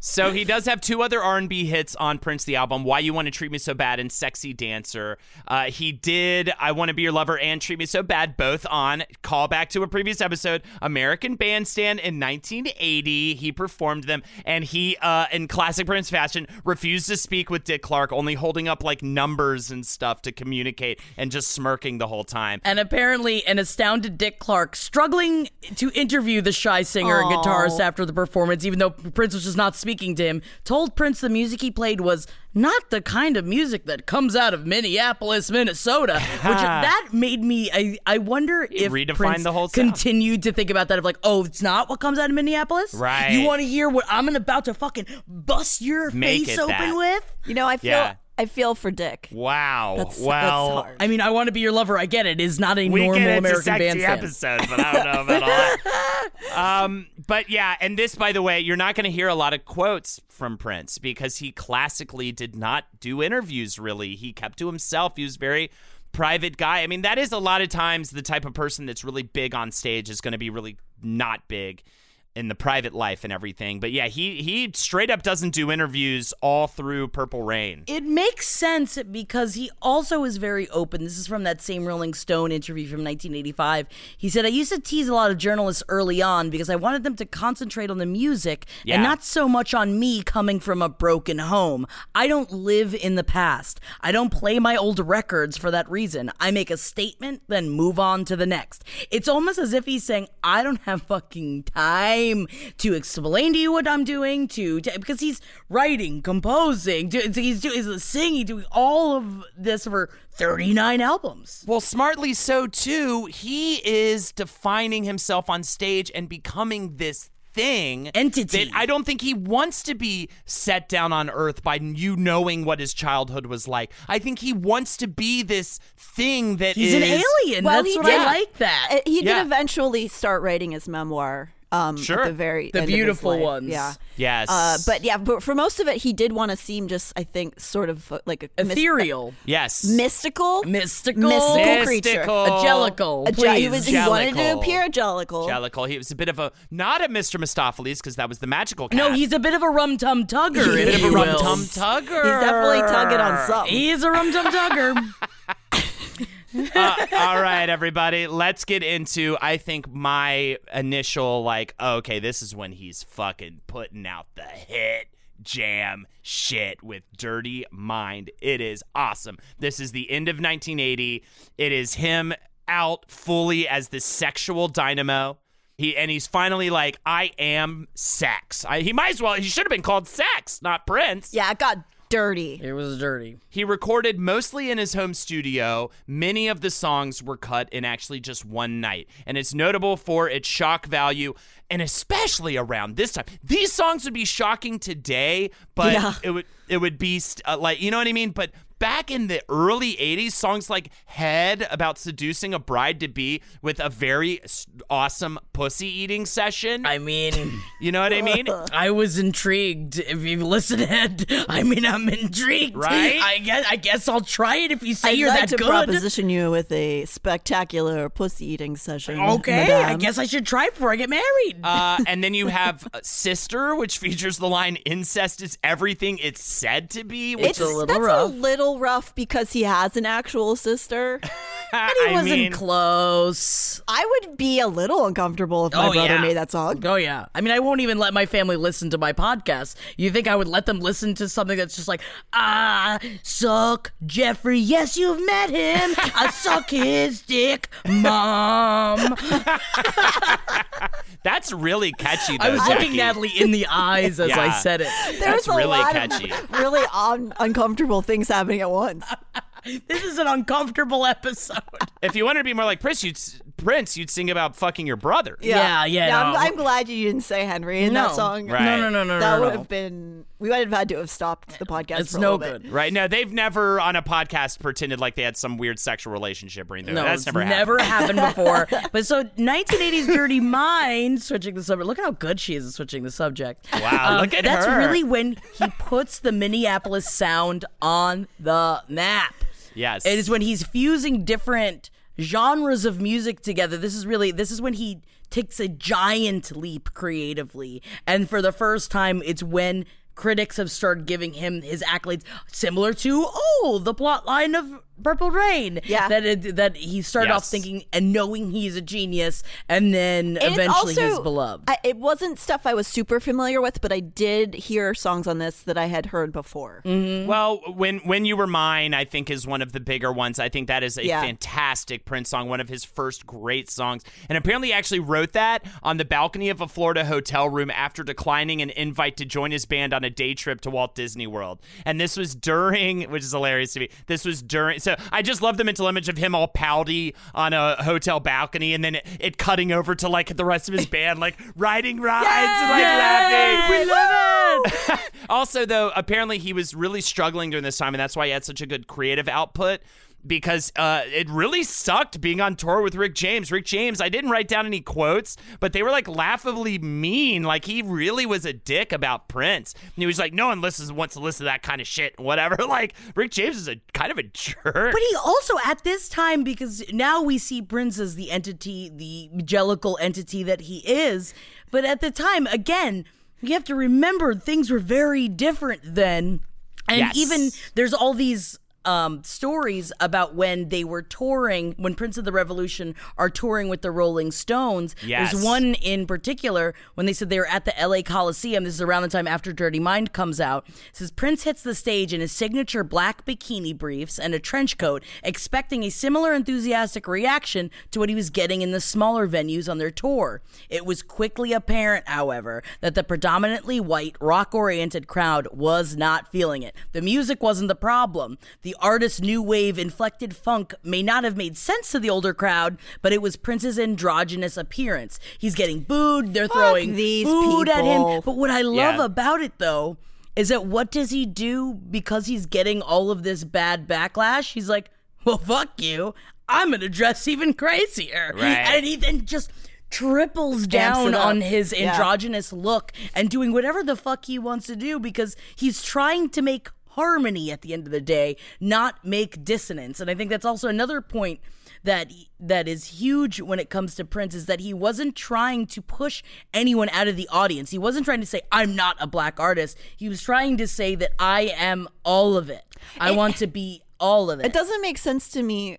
So he does have two other R&B hits on Prince the album, Why You Want to Treat Me So Bad and Sexy Dancer. Uh, he did I Want to Be Your Lover and Treat Me So Bad both on callback to a previous episode, American Bandstand in 1980. He performed them and he uh, in classic Prince fashion refused to speak with Dick Clark, only holding up like numbers and stuff to communicate and just smirking the whole time. And apparently, an astounded Dick Clark struggling to interview the shy singer and guitarist after the performance, even though Prince was just not speaking speaking to him, told Prince the music he played was not the kind of music that comes out of Minneapolis, Minnesota. Which that made me. I I wonder if redefined Prince the whole sound. continued to think about that of like, oh, it's not what comes out of Minneapolis. Right. You want to hear what I'm about to fucking bust your Make face open that. with? You know, I feel Yeah. I feel for Dick. Wow. That's, that's well, hard. I mean, I want to be your lover. I get it. It's not a we normal get American sexy bandstand. episode, but I don't know about all that. Um, but yeah, and this, by the way, you're not going to hear a lot of quotes from Prince because he classically did not do interviews. Really, he kept to himself. He was very private guy. I mean, that is a lot of times the type of person that's really big on stage is going to be really not big in the private life and everything. But yeah, he he straight up doesn't do interviews all through Purple Rain. It makes sense because he also is very open. This is from that same Rolling Stone interview from 1985. He said, I used to tease a lot of journalists early on because I wanted them to concentrate on the music Yeah. and not so much on me coming from a broken home. I don't live in the past. I don't play my old records for that reason. I make a statement, then move on to the next. It's almost as if he's saying, I don't have fucking time to explain to you what I'm doing, to, to- because he's writing, composing, do- he's doing he's singing, doing all of this for 39 albums. Well, smartly so too. He is defining himself on stage and becoming this thing Entity. that I don't think he wants to be set down on earth by you knowing what his childhood was like. I think he wants to be this thing that He's an alien. Well, That's he what did. I like that. Uh, He Yeah. did eventually start writing his memoir. Um, Sure. At the very The end of his beautiful life. ones. Yeah. Yes. Uh, but yeah, but for most of it, he did want to seem just, I think, sort of uh, like a mys- Ethereal, yes. mystical, mystical, mystical creature. Mystical. Angelical. A ge- he, please. was, he wanted to appear angelical. Jellicle. He was a bit of a not a Mr. Mistoffelees because that was the magical cat. No, he's a bit of a rum tum tugger. He's a bit of a rum tum tugger. He's definitely tugging on something. He's a rum tum tugger. uh, all right, everybody, let's get into. I think my initial like, okay, this is when he's fucking putting out the hit jam shit with Dirty Mind. It is awesome. This is the end of 1980. It is him out fully as the sexual dynamo. He and he's finally like, I am sex. I, he might as well. He should have been called Sex, not Prince. Yeah, got dirty. it was dirty. He recorded mostly in his home studio. Many of the songs were cut in actually just one night, and it's notable for its shock value, and especially around this time. These songs would be shocking today, but Yeah. it would it would be st- uh, like you know what I mean. But back in the early '80s, songs like "Head" about seducing a bride to be with a very awesome pussy eating session. I mean, you know what I mean? I was intrigued. If you listen, Ed, I mean, I'm intrigued. Right? I guess. I guess I'll try it if you say I'd you're like that to good. proposition you with a spectacular pussy eating session. Okay, I guess I should try before I get married. Uh, and then you have uh, Sister, which features the line "Incest is everything it's said to be." Which It's a little that's rough. a little rough because he has an actual sister. but he I wasn't mean, close. I would be a little uncomfortable if my Oh, brother yeah. made that song. Oh yeah. I mean, I won't even let my family listen to my podcast. You think I would let them listen to something that's just like, ah, suck Jeffrey? Yes, you've met him. I suck his dick, mom. that's really catchy. Though, I was Jackie. looking Natalie in the eyes as I said it. There's That's a really lot catchy. of really un- uncomfortable things happening at once. This is an uncomfortable episode. If you wanted to be more like Prince, you'd Prince, you'd sing about fucking your brother. Yeah, yeah, I'm. I'm glad you didn't say Henry in No. that song. Right. No, no, no, no, That no, would no. have been. We might have had to have stopped the podcast. It's for a no little bit. good. Right? No, they've never on a podcast pretended like they had some weird sexual relationship or anything. No, that's it's never happened. happened before. But so 1980s Dirty Mind, switching the subject. Look at how good she is at switching the subject. Um, Wow, look at that's her. really when he puts the Minneapolis sound on the map. Yes. It is when he's fusing different genres of music together. This is really this is when he takes a giant leap creatively. And for the first time, it's when critics have started giving him his accolades similar to oh the plot line of Purple Rain. Yeah. that it, that he started off thinking and knowing he's a genius, and then And eventually also- he's beloved. I, it wasn't stuff I was super familiar with, but I did hear songs on this that I had heard before. Mm-hmm. Well, when when you were mine, I think is one of the bigger ones. I think that is a Yeah. fantastic Prince song, one of his first great songs. And apparently, actually wrote that on the balcony of a Florida hotel room after declining an invite to join his band on a day trip to Walt Disney World. And this was during, which is hilarious to me. This was during. So I just love the mental image of him all pouty on a hotel balcony, and then it, it cutting over to like the rest of his band, like riding rides and like laughing. we love it. Also, though, apparently he was really struggling during this time, and that's why he had such a good creative output. Because uh, it really sucked being on tour with Rick James. Rick James, I didn't write down any quotes, but they were like laughably mean. Like he really was a dick about Prince. And he was like, "No one listens wants to listen to that kind of shit, whatever." Like Rick James is a kind of a jerk. But he also, at this time, because now we see Prince as the entity, the Jellicle entity that he is. But at the time, again, you have to remember things were very different then. And Yes. even there's all these um, stories about when they were touring, when Prince of the Revolution are touring with the Rolling Stones. Yes. There's one in particular when they said they were at the LA Coliseum. This is around the time after Dirty Mind comes out. It says Prince hits the stage in his signature black bikini briefs and a trench coat, expecting a similar enthusiastic reaction to what he was getting in the smaller venues on their tour. It was quickly apparent, however, that the predominantly white, rock oriented crowd was not feeling it. The music wasn't the problem. The artist's new wave inflected funk may not have made sense to the older crowd, but it was Prince's androgynous appearance. He's getting booed, they're throwing these food at him. But what I love Yeah. about it though is that what does he do because he's getting all of this bad backlash? He's like, well, fuck you. I'm going to dress even crazier. Right. And he then just triples down on his Yeah. androgynous look and doing whatever the fuck he wants to do because he's trying to make harmony at the end of the day, not make dissonance. And I think that's also another point that that is huge when it comes to Prince is that he wasn't trying to push anyone out of the audience. He wasn't trying to say I'm not a black artist. He was trying to say that I am all of it. I want to be all of it. It doesn't make sense to me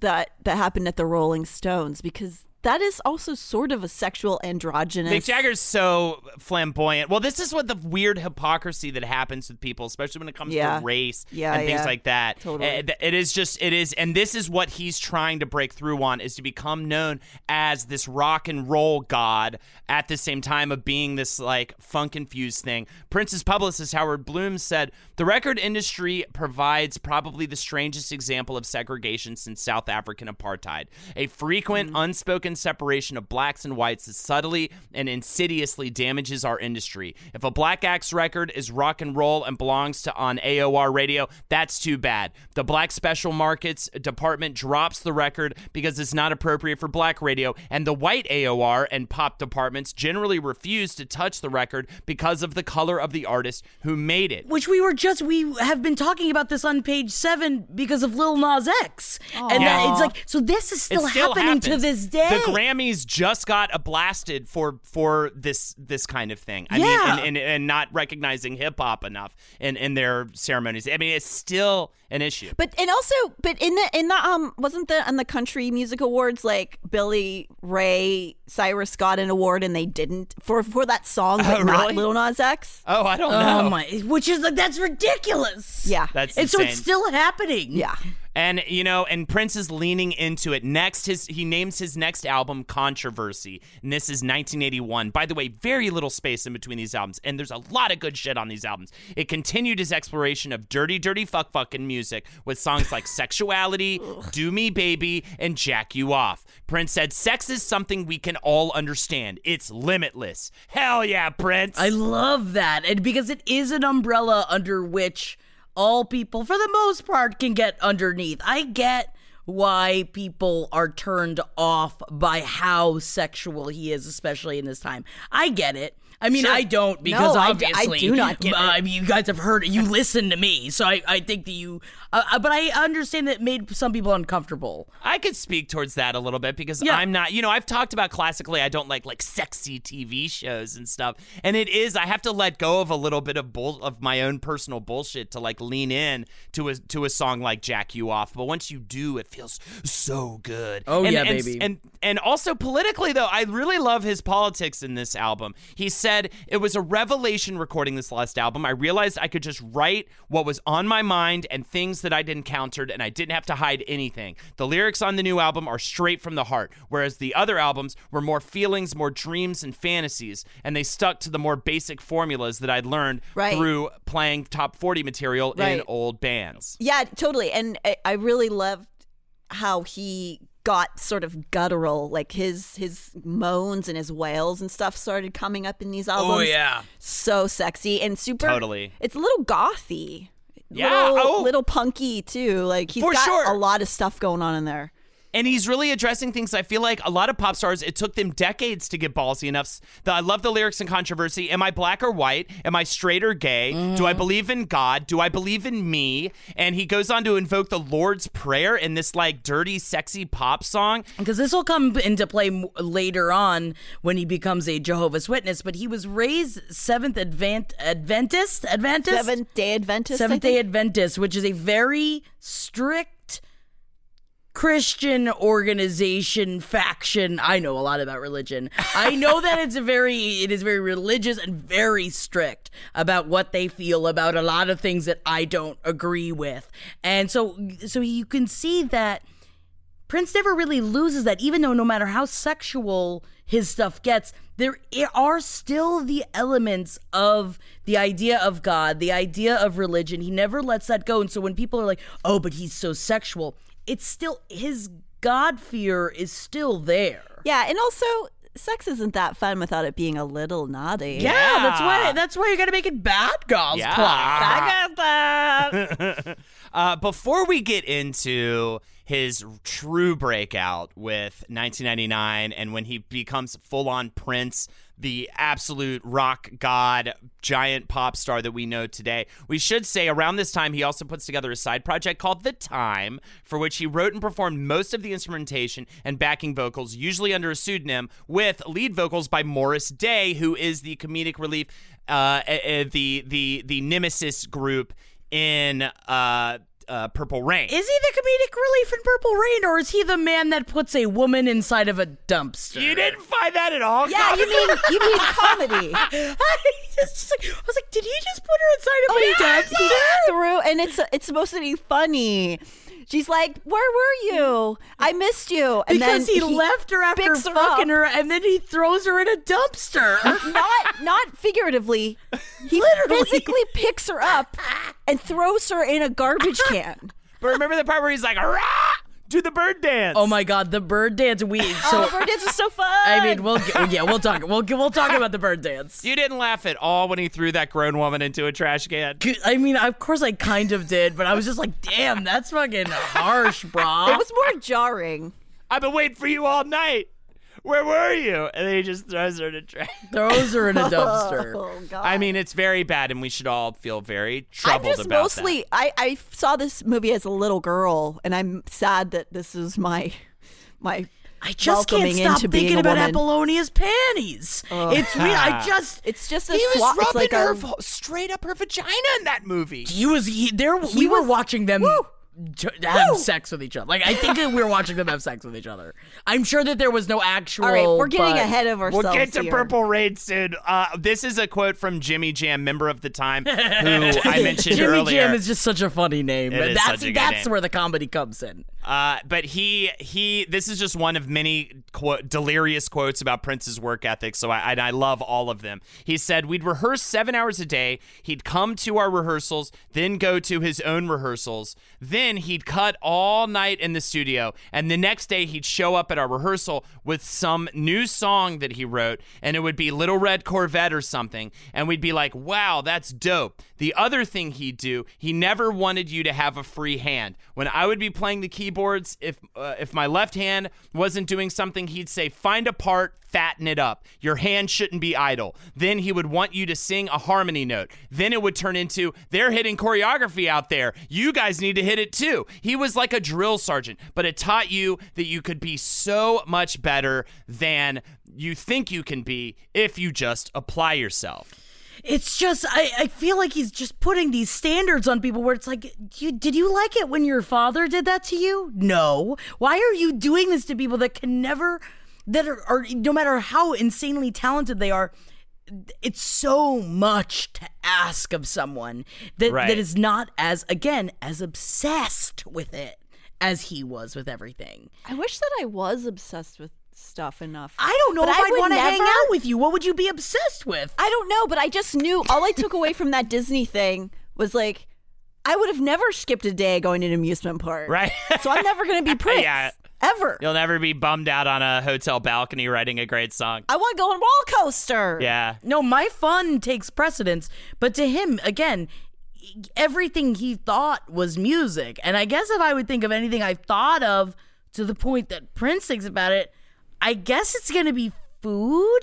that that happened at the Rolling Stones because that is also sort of a sexual androgynous. Mick Jagger's so flamboyant. Well, this is what the weird hypocrisy that happens with people, especially when it comes Yeah. to race Yeah, and things yeah. like that. Totally. Uh, It is just, it is, and this is what he's trying to break through on is to become known as this rock and roll god at the same time of being this like funk infused thing. Prince's publicist Howard Bloom said the record industry provides probably the strangest example of segregation since South African apartheid. A frequent Mm-hmm. unspoken separation of blacks and whites that subtly and insidiously damages our industry. If a Black Acts record is rock and roll and belongs to on AOR radio, that's too bad. The Black Special Markets department drops the record because it's not appropriate for black radio, and the white AOR and pop departments generally refuse to touch the record because of the color of the artist who made it. Which we were just we have been talking about this on page seven because of Lil Nas X, and that it's like so this is still, still happening to this day. The Grammys just got a blasted for for this this kind of thing. I Yeah. mean, and, and, and not recognizing hip hop enough in, in their ceremonies. I mean, it's still an issue. But and also, but in the in the um wasn't the on the country music awards like Billy Ray Cyrus got an award and they didn't for for that song, but Oh, not really? Lil Nas X. oh, I don't know. oh know. my, which is like that's ridiculous. Yeah, That's and so it's still happening. yeah. And you know, and Prince is leaning into it. Next, his he names his next album "Controversy," and this is 1981. By the way, very little space in between these albums, and there's a lot of good shit on these albums. It continued his exploration of dirty, dirty fuck fucking music with songs like "Sexuality," "Do Me Baby," and "Jack You Off." Prince said, "Sex is something we can all understand. It's limitless." Hell yeah, Prince! I love that, and because it is an umbrella under which all people, for the most part, can get underneath. I get why people are turned off by how sexual he is, especially in this time. I get it. I mean, Sure. I don't because No, I d- I obviously, do not get uh, it. You guys have heard, you listen to me, so I, I think that you, uh, uh, but I understand that it made some people uncomfortable. I could speak towards that a little bit because Yeah. I'm not, you know, I've talked about classically, I don't like like sexy TV shows and stuff. And it is, I have to let go of a little bit of bull of my own personal bullshit to like lean in to a to a song like Jack You Off. But once you do, it feels so good. Oh, And- yeah, and- baby. And and also politically though, I really love his politics in this album. He said it was a revelation recording this last album. I realized I could just write what was on my mind and things that I'd encountered and I didn't have to hide anything. The lyrics on the new album are straight from the heart, whereas the other albums were more feelings, more dreams and fantasies, and they stuck to the more basic formulas that I'd learned Right. through playing top 40 material in old bands. Yeah, totally. And I really loved how he got sort of guttural, like his his moans and his wails and stuff started coming up in these albums. Oh, yeah. so sexy and super. Totally. it's a little gothy. Yeah, little, oh. little punky too. Like he's For got sure. a lot of stuff going on in there. And he's really addressing things. I feel like a lot of pop stars, it took them decades to get ballsy enough. The, I love the lyrics and controversy. Am I black or white? Am I straight or gay? Do I mm. believe in God? Do I believe in me? And he goes on to invoke the Lord's Prayer in this like dirty, sexy pop song. Because this will come into play m- later on when he becomes a Jehovah's Witness, but he was raised Seventh Advent Adventist Adventist Seventh Day Adventist. Seventh Day? Adventist, which is a very strict Christian organization faction. I know a lot about religion. I know that it's a very it is very religious and very strict about what they feel about a lot of things that I don't agree with. And so so you can see that Prince never really loses that, even though no matter how sexual his stuff gets, there are still the elements of the idea of God, the idea of religion. He never lets that go. And so when people are like, oh, but he's so sexual, it's still his God fear is still there. Yeah, and also sex isn't that fun without it being a little naughty. Yeah, that's why that's why you gotta make it bad girls Yeah. club. Uh, before we get into his true breakout with 1999 and when he becomes full on Prince, the absolute rock god, giant pop star that we know today, we should say around this time he also puts together a side project called The Time, for which he wrote and performed most of the instrumentation and backing vocals, usually under a pseudonym, with lead vocals by Morris Day, who is the comedic relief, uh, uh, uh, the the the nemesis group in uh, uh, Purple Rain. Is he the comedic relief in Purple Rain, or is he the man that puts a woman inside of a dumpster? you didn't find that at all? Yeah, you mean you mean comedy? I, just like, I was like, did he just put her inside of Oh, a yeah, dumpster? he threw, and it's it's supposed to be funny. She's like, "Where were you? I missed you." And Because then he, left her after picks her fucking up. her, and then he throws her in a dumpster. Not not figuratively. He Literally. physically picks her up and throws her in a garbage can. But remember the part where he's like, Rah! Do the bird dance. oh my god, the bird dance. We so oh, bird dance is so fun. I mean, we'll yeah, we'll talk. We'll we'll talk about the bird dance. You didn't laugh at all when he threw that grown woman into a trash can. I mean, of course, I kind of did, but I was just like, damn, that's fucking harsh, bro. it was more jarring. I've been waiting for you all night. Where were you? And then he just throws her in a trash. Throws her in a oh, dumpster. Oh god. I mean, it's very bad, and we should all feel very I'm troubled just about mostly I, I saw this movie as a little girl and I'm sad that this is my my I just can't stop thinking about woman. Apollonia's panties. It's real. I just It's just a that. He was swap. It's rubbing like her a, straight up her vagina in that movie. he was he, there. we were watching them. Woo! T- have Woo! sex with each other. Like I think that we were watching them have sex with each other. I'm sure that there was no actual. all right, we're getting but- ahead of ourselves. We'll get to here. Purple Rain soon. Uh, this is a quote from Jimmy Jam, member of the time, who I mentioned Jimmy earlier. Jam is just such a funny name. It but is that's such a good that's name. where the comedy comes in. Uh, but he he this is just one of many quote, delirious quotes about Prince's work ethic. So I I love all of them. He said we'd rehearse seven hours a day. He'd come to our rehearsals, then go to his own rehearsals. Then he'd cut all night in the studio, and the next day he'd show up at our rehearsal with some new song that he wrote, and it would be Little Red Corvette or something, and we'd be like, "Wow, that's dope." The other thing he'd do, he never wanted you to have a free hand. When I would be playing the keyboard keyboards. If uh, if my left hand wasn't doing something, he'd say, "Find a part, fatten it up. Your hand shouldn't be idle." Then he would want you to sing a harmony note. Then it would turn into, "They're hitting choreography out there. You guys need to hit it too." He was like a drill sergeant, but it taught you that you could be so much better than you think you can be if you just apply yourself. It's just I, I feel like he's just putting these standards on people where it's like you did you like it when your father did that to you? No. Why are you doing this to people that can never that are, are no matter how insanely talented they are it's so much to ask of someone that Right. that is not as again as obsessed with it as he was with everything. I wish that I was obsessed with stuff enough. I don't know But if I I'd want to hang out with you. What would you be obsessed with? I don't know, but I just knew all I took away from that Disney thing was like I would have never skipped a day going to an amusement park. Right. So I'm never going to be Prince. Yeah. Ever. You'll never be bummed out on a hotel balcony writing a great song. I want to go on a roller coaster. Yeah. No, my fun takes precedence. But to him, again, everything he thought was music. And I guess if I would think of anything I thought of to the point that Prince thinks about it, I guess it's going to be food.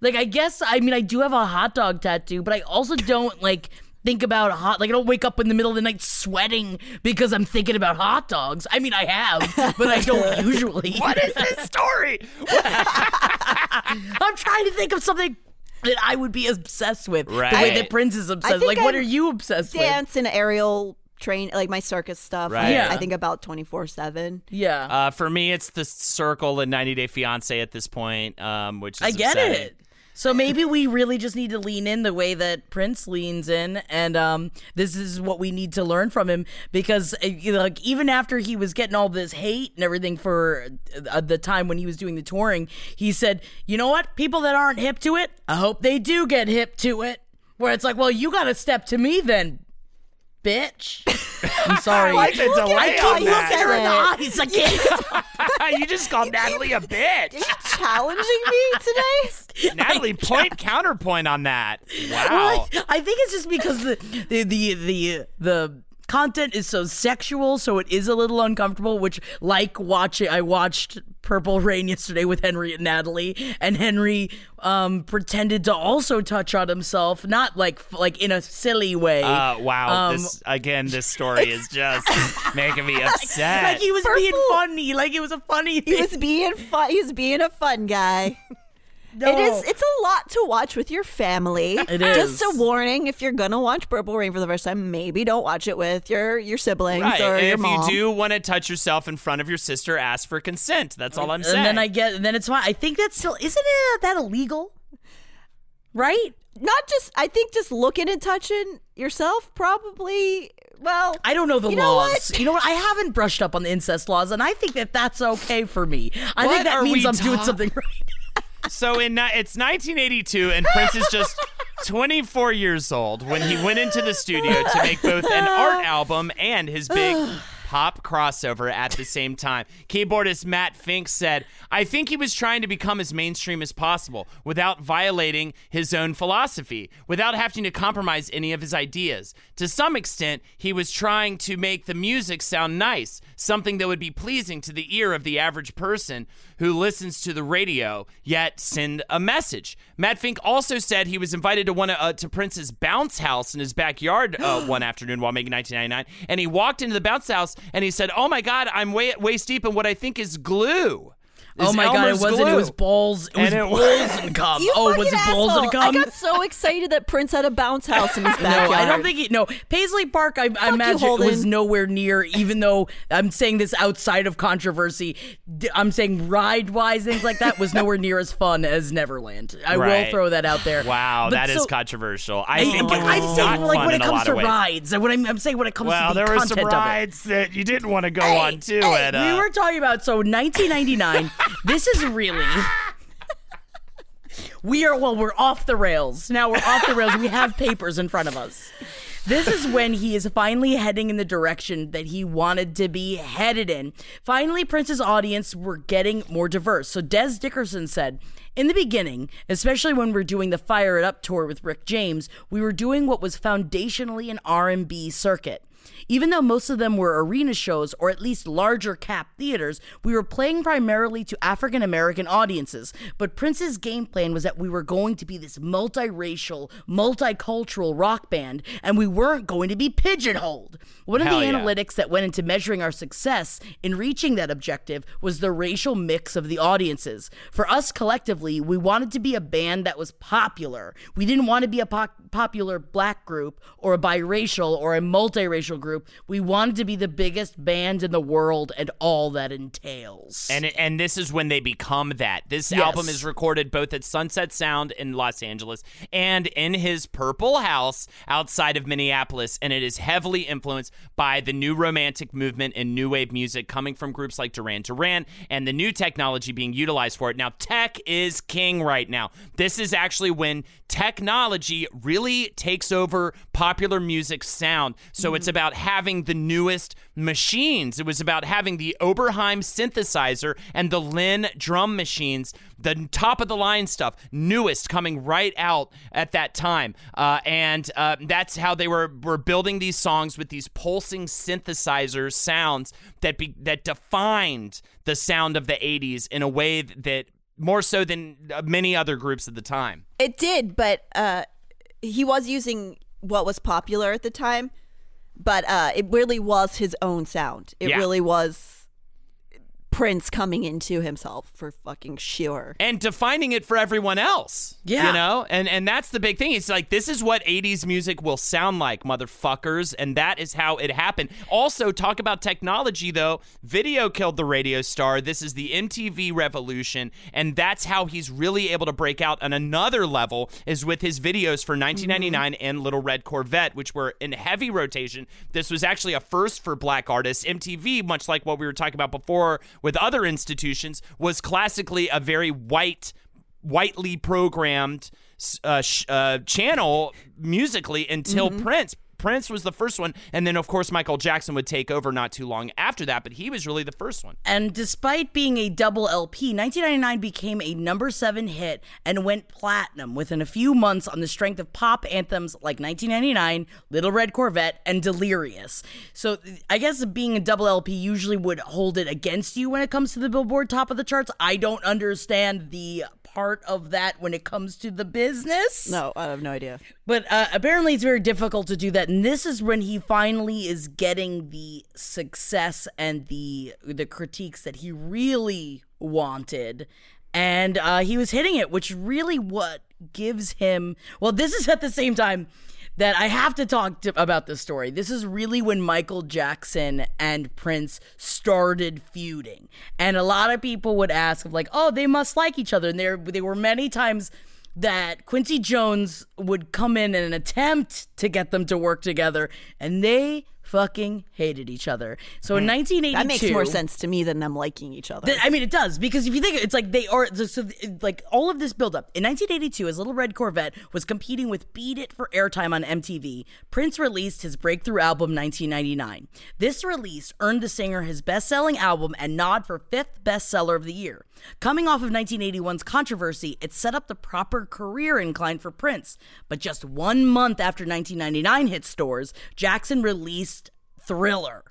Like, I guess, I mean, I do have a hot dog tattoo, but I also don't like. Think about hot, like I don't wake up in the middle of the night sweating because I'm thinking about hot dogs. I mean, I have, but I don't usually. What is this story? I'm trying to think of something that I would be obsessed with. Right. The way that Prince is obsessed. Like, what I'm are you obsessed with? Dance and aerial train, like my circus stuff. Right. I, Yeah. I think about 24 7. Yeah, Uh, for me, it's the circle and 90 Day Fiance at this point, um, which is I get upsetting. it. So maybe we really just need to lean in the way that Prince leans in, and um, this is what we need to learn from him because, uh, you know, like even after he was getting all this hate and everything for uh, the time when he was doing the touring, he said, "You know what? People that aren't hip to it, I hope they do get hip to it." Where it's like, well, you got to step to me then, bitch. I'm sorry. I like the delay I keep on looking that. her in the eyes. I can't. you just called Natalie a bitch. Challenging me today? Natalie, point counterpoint on that. Wow. Well, I, I think it's just because the the the the, the content is so sexual, so it is a little uncomfortable. Which, like watching, I watched Purple Rain yesterday with Henry and Natalie, and Henry um, pretended to also touch on himself, not like like in a silly way. Uh, wow. Um, this again, this story is just making me upset. like he was being funny, like it was a funny thing. He was being fun. He was being a fun guy. No. It is. It's a lot to watch with your family. It is. Just a warning: if you're gonna watch Purple Rain for the first time, maybe don't watch it with your your siblings Right. or And your if mom. you do want to touch yourself in front of your sister, ask for consent. That's all I'm saying. and then I get, and then it's fine. I think that's still isn't it uh, that illegal? Right? Not just. I think just looking and touching yourself probably. Well, I don't know the You laws. what? You know what? I haven't brushed up on the incest laws, and I think that that's okay for me. I What think that are means I'm doing something right. So in it's 1982, and Prince is just 24 years old when he went into the studio to make both an art album and his big pop crossover at the same time. Keyboardist Matt Fink said, "I think he was trying to become as mainstream as possible without violating his own philosophy, without having to compromise any of his ideas. To some extent, he was trying to make the music sound nice, something that would be pleasing to the ear of the average person who listens to the radio, yet send a message. Matt Fink also said he was invited to one uh, to Prince's bounce house in his backyard uh, one afternoon while making 1999, and he walked into the bounce house and he said, "Oh my God, I'm way waist deep in what I think is glue." Oh Is my god! It wasn't. It was balls. It was And it balls was- and cum. You oh, was it fucking balls and asshole. cum? I got so excited that Prince had a bounce house in his backyard. no, backyard. I don't think he. No, Paisley Park. I, I imagine it was nowhere near. Even though I'm saying this outside of controversy, I'm saying ride wise things like that was nowhere near as fun as Neverland. I will throw that out there. Wow, But that is so- controversial. I I, think it I'm was saying not like when it comes to rides. What I'm, I'm saying when it comes Well, to the there were some content of it. rides that you didn't want to go on too. Hey, at, uh, we were talking about so 1999. This is really. We are well. We're off the rails now. We're off the rails. We have papers in front of us. This is when he is finally heading in the direction that he wanted to be headed in. Finally, Prince's audience were getting more diverse. So Dez Dickerson said, in the beginning, especially when we're doing the Fire It Up tour with Rick James, we were doing what was foundationally an R&B circuit. Even though most of them were arena shows or at least larger cap theaters, we were playing primarily to African American audiences. But Prince's game plan was that we were going to be this multiracial, multicultural rock band, and we weren't going to be pigeonholed. One of the yeah. analytics that went into measuring our success in reaching that objective was the racial mix of the audiences. For us collectively, we wanted to be a band that was popular. We didn't want to be a po- popular black group or a biracial or a multiracial group. We wanted to be the biggest band in the world and all that entails. And and this is when they become that. This Yes. album is recorded both at Sunset Sound in Los Angeles and in his Purple House outside of Minneapolis, and it is heavily influenced by the new romantic movement and new wave music coming from groups like Duran Duran and the new technology being utilized for it. Now, tech is king right now. This is actually when technology really takes over popular music sound. So it's mm-hmm. about having the newest machines. It was about having the Oberheim synthesizer and the Linn drum machines, the top of the line stuff, newest coming right out at that time. Uh, and uh, that's how they were were building these songs with these pulsing synthesizer sounds that be, that defined the sound of the 80s in a way that more so than uh, many other groups at the time. It did, but uh, he was using what was popular at the time, but uh, it really was his own sound. It Yeah. really was Prince coming into himself for fucking sure. and defining it for everyone else. Yeah. You know? And and that's the big thing. It's like this is what 80s music will sound like, motherfuckers, and that is how it happened. Also, talk about technology though. Video killed the radio star. This is the MTV revolution, and that's how he's really able to break out on another level is with his videos for 1999 and Little Red Corvette, which were in heavy rotation. This was actually a first for black artists. MTV, much like what we were talking about before with other institutions, was classically a very white whitely programmed uh, sh- uh, channel musically until Prince. Prince was the first one, and then of course Michael Jackson would take over not too long after that, but he was really the first one. And despite being a double LP, 1999 became a number seven hit and went platinum within a few months on the strength of pop anthems like 1999, Little Red Corvette, and Delirious. So I guess being a double LP usually would hold it against you when it comes to the Billboard top of the charts. I don't understand the part of that when it comes to the business. No, I have no idea. But uh, apparently, it's very difficult to do that, and this is when he finally is getting the success and the the critiques that he really wanted, and uh, he was hitting it, which really what gives him. Well, this is at the same time that I have to talk to, about this story. This is really when Michael Jackson and Prince started feuding, and a lot of people would ask, like, "Oh, they must like each other," and there there were many times that Quincy Jones would come in and attempt to get them to work together, and they fucking hated each other. So in 1982, Hmm. That makes more sense to me than them liking each other. Th- I mean, it does because if you think it's like they are so, so like all of this buildup in 1982, His Little Red Corvette was competing with "Beat It" for airtime on MTV. Prince released his breakthrough album 1999. This release earned the singer his best-selling album and nod for fifth bestseller of the year. Coming off of 1981's controversy, it set up the proper career incline for Prince. But just one month after 1999 hit stores, Jackson released Thriller.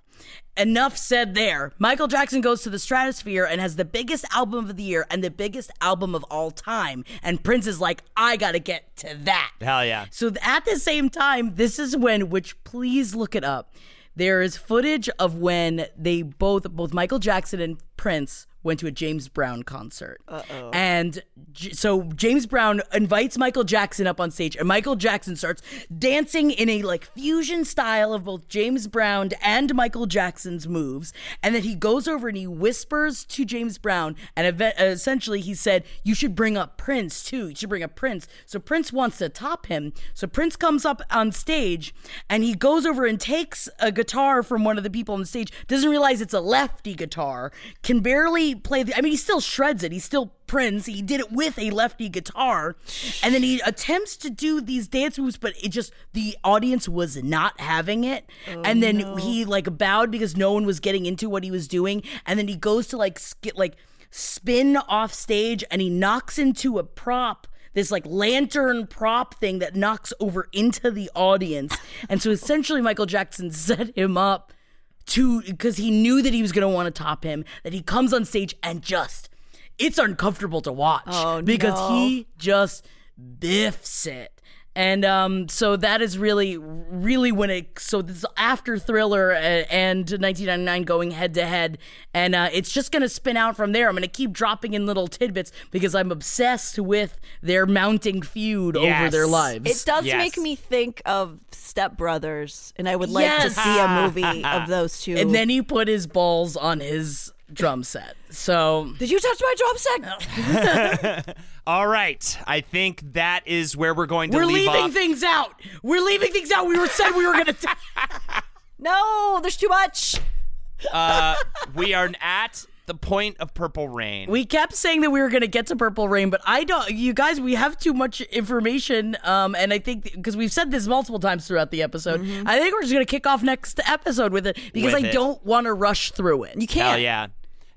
Enough said there. Michael Jackson goes to the stratosphere and has the biggest album of the year and the biggest album of all time. And Prince is like, I gotta get to that. Hell yeah. So at the same time, this is when, which please look it up. There is footage of when they both, both Michael Jackson and Prince went to a James Brown concert. Uh-oh. And J- so James Brown invites Michael Jackson up on stage, and Michael Jackson starts dancing in a like fusion style of both James Brown and Michael Jackson's moves. And then he goes over and he whispers to James Brown, and ev- essentially he said, "You should bring up Prince too. You should bring up Prince." So Prince wants to top him. So Prince comes up on stage, and he goes over and takes a guitar from one of the people on the stage. Doesn't realize it's a lefty guitar. Can barely play the. I mean, he still shreds it. He still Prince. He did it with a lefty guitar, and then he attempts to do these dance moves, but it just the audience was not having it. Oh, and then he like bowed because no one was getting into what he was doing, and then he goes to like skit like spin off stage, and he knocks into a prop this like lantern prop thing that knocks over into the audience. And so essentially, Michael Jackson set him up to because he knew that he was going to want to top him. That he comes on stage and just it's uncomfortable to watch Oh, because no. he just biffs it. And um, so that is really, really when it. So this after Thriller and 1999 going head to head, and uh, it's just gonna spin out from there. I'm gonna keep dropping in little tidbits because I'm obsessed with their mounting feud over their lives. It does Yes. make me think of Step Brothers, and I would like Yes. to see a movie of those two. and then he put his balls on his drum set. So did you touch my drum set? All right. I think that is where we're going to we're leave leaving off. things out. We're leaving things out. We were said we were gonna. T- No, there's too much. uh, we are at the point of Purple Rain. We kept saying that we were going to get to Purple Rain, but I don't. You guys, we have too much information, um, and I think because we've said this multiple times throughout the episode, I think we're just going to kick off next episode with it because With I it. don't want to rush through it. You can't. Hell yeah.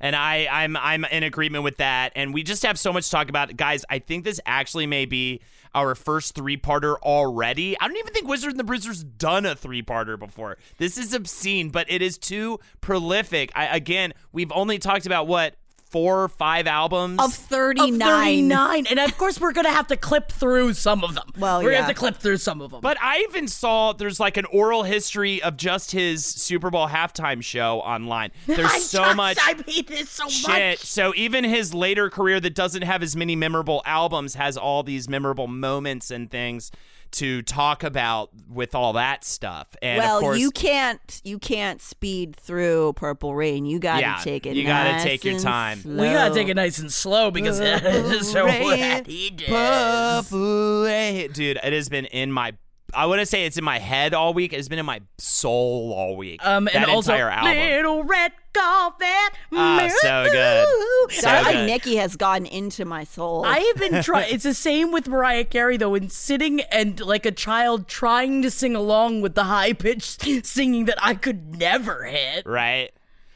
And I, I'm I'm in agreement with that. And we just have so much to talk about. Guys, I think this actually may be our first three parter already. I don't even think Wizard and the Bruiser's done a three parter before. This is obscene, but it is too prolific. I, again, we've only talked about what, four or five albums? Of Of 39. 39. And of course, we're going to have to clip through some of them. Well, we're going to have to clip through some of them. But I even saw there's like an oral history of just his Super Bowl halftime show online. There's I so just- much I hate this so shit. much. So even his later career that doesn't have as many memorable albums has all these memorable moments and things to talk about with all that stuff. And well, of course, you can't you can't speed through Purple Rain. You got to Yeah, take it. you gotta take your and time. we got to take it nice and slow because so Rain, what he does. Purple Rain. dude, it has been in my. I want to say it's in my head all week. It's been in my soul all week. Um, that and also, entire album. little red Corvette. Ah, so good. So I feel good. like Nikki has gotten into my soul. I have been trying. It's the same with Mariah Carey though, in sitting and like a child trying to sing along with the high pitched singing that I could never hit. right?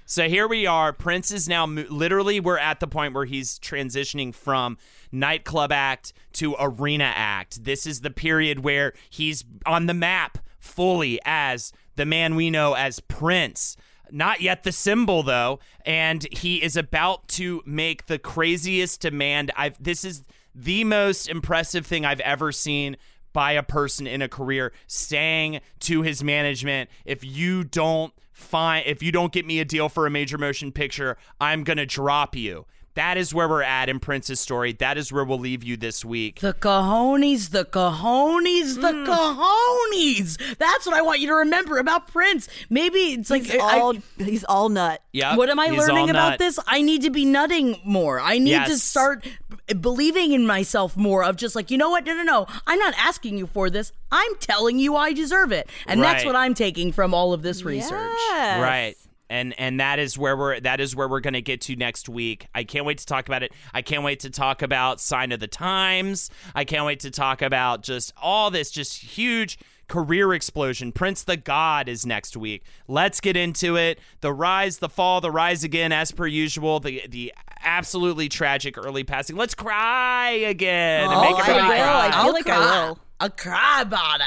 So here we are. Prince is now mo- literally we're at the point where he's transitioning from nightclub act to arena act. This is the period where he's on the map fully as the man we know as Prince. Not yet the symbol though, and he is about to make the craziest demand I've this is the most impressive thing I've ever seen by a person in a career saying to his management, if you don't find, if you don't get me a deal for a major motion picture, I'm going to drop you. That is where we're at in Prince's story. That is where we'll leave you this week. The cojones, the cojones, the hmm. cojones. That's what I want you to remember about Prince. Maybe it's like he's I- all he's all nut. Yeah. What am I learning about this? I need to be nutting more. I need to start b- believing in myself more of just like, you know what? No, no, no. I'm not asking you for this. I'm telling you I deserve it. And that's what I'm taking from all of this research. Yes. Right. And and that is where we're that is where we're going to get to next week. I can't wait to talk about it. I can't wait to talk about Sign of the Times. I can't wait to talk about just all this just huge career explosion. Prince the God is next week. Let's get into it. The rise, the fall, the rise again as per usual. The the absolutely tragic early passing. Let's cry again and Oh, make I will. cry. I feel I'll like I cry. will. I'll cry about it.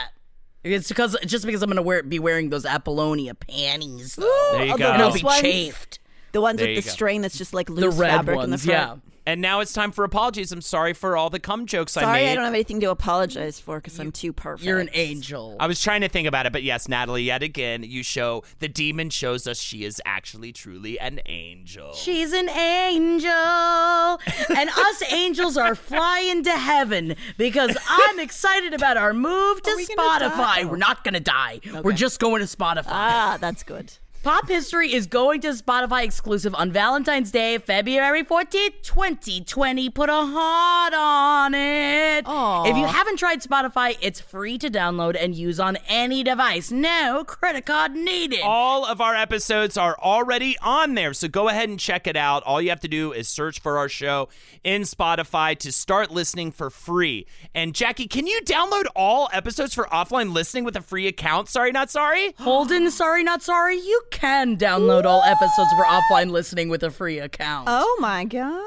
It's because just because I'm gonna wear be wearing those Apollonia panties, though. There you go. the and I'll be ones? chafed. The ones There with the go. string that's just like The loose red fabric in the ones, front. Yeah. And now it's time for apologies. I'm sorry for all the cum jokes I made. Sorry. I don't have anything to apologize for because I'm too perfect. You're an angel. I was trying to think about it, but yes, Natalie, yet again, you show the demon shows us she is actually truly an angel. She's an angel. and us angels are flying to heaven because I'm excited about our move to we Spotify. We're not going to die. We're just going to Spotify. Ah, that's good. Pop History is going to Spotify exclusive on Valentine's Day, February 14th, 2020. Put a heart on it. Aw. If you haven't tried Spotify, it's free to download and use on any device. No credit card needed. All of our episodes are already on there, so go ahead and check it out. All you have to do is search for our show in Spotify to start listening for free. And Jackie, can you download all episodes for offline listening with a free account? Sorry, not sorry? Holden, sorry, not sorry. You can download all episodes for offline listening with a free account. Oh my god.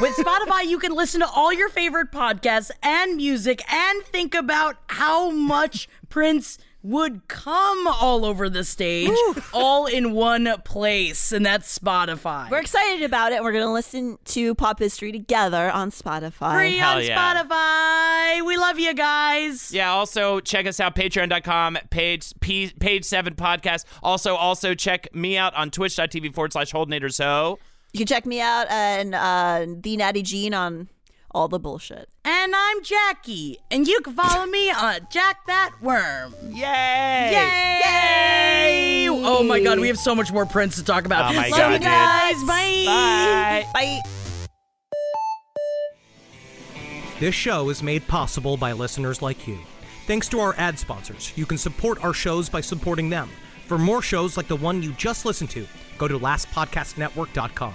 With Spotify, you can listen to all your favorite podcasts and music and think about how much Prince would come all over the stage, all in one place, and that's Spotify. We're excited about it. We're going to listen to pop history together on Spotify. Free Hell on yeah. Spotify. We love you guys. Yeah, also check us out, patreon.com, page P, page seven podcast. Also, also check me out on twitch.tv forward slash holdnator so. You can check me out and uh, the Natty Jean on all the bullshit. And I'm Jackie, and you can follow me on Jack That Worm. Yay! Yay! Oh my god, we have so much more Prince to talk about. Oh my Love God, you dude. guys. Bye. Bye. Bye. This show is made possible by listeners like you. Thanks to our ad sponsors, you can support our shows by supporting them. For more shows like the one you just listened to, go to lastpodcastnetwork.com.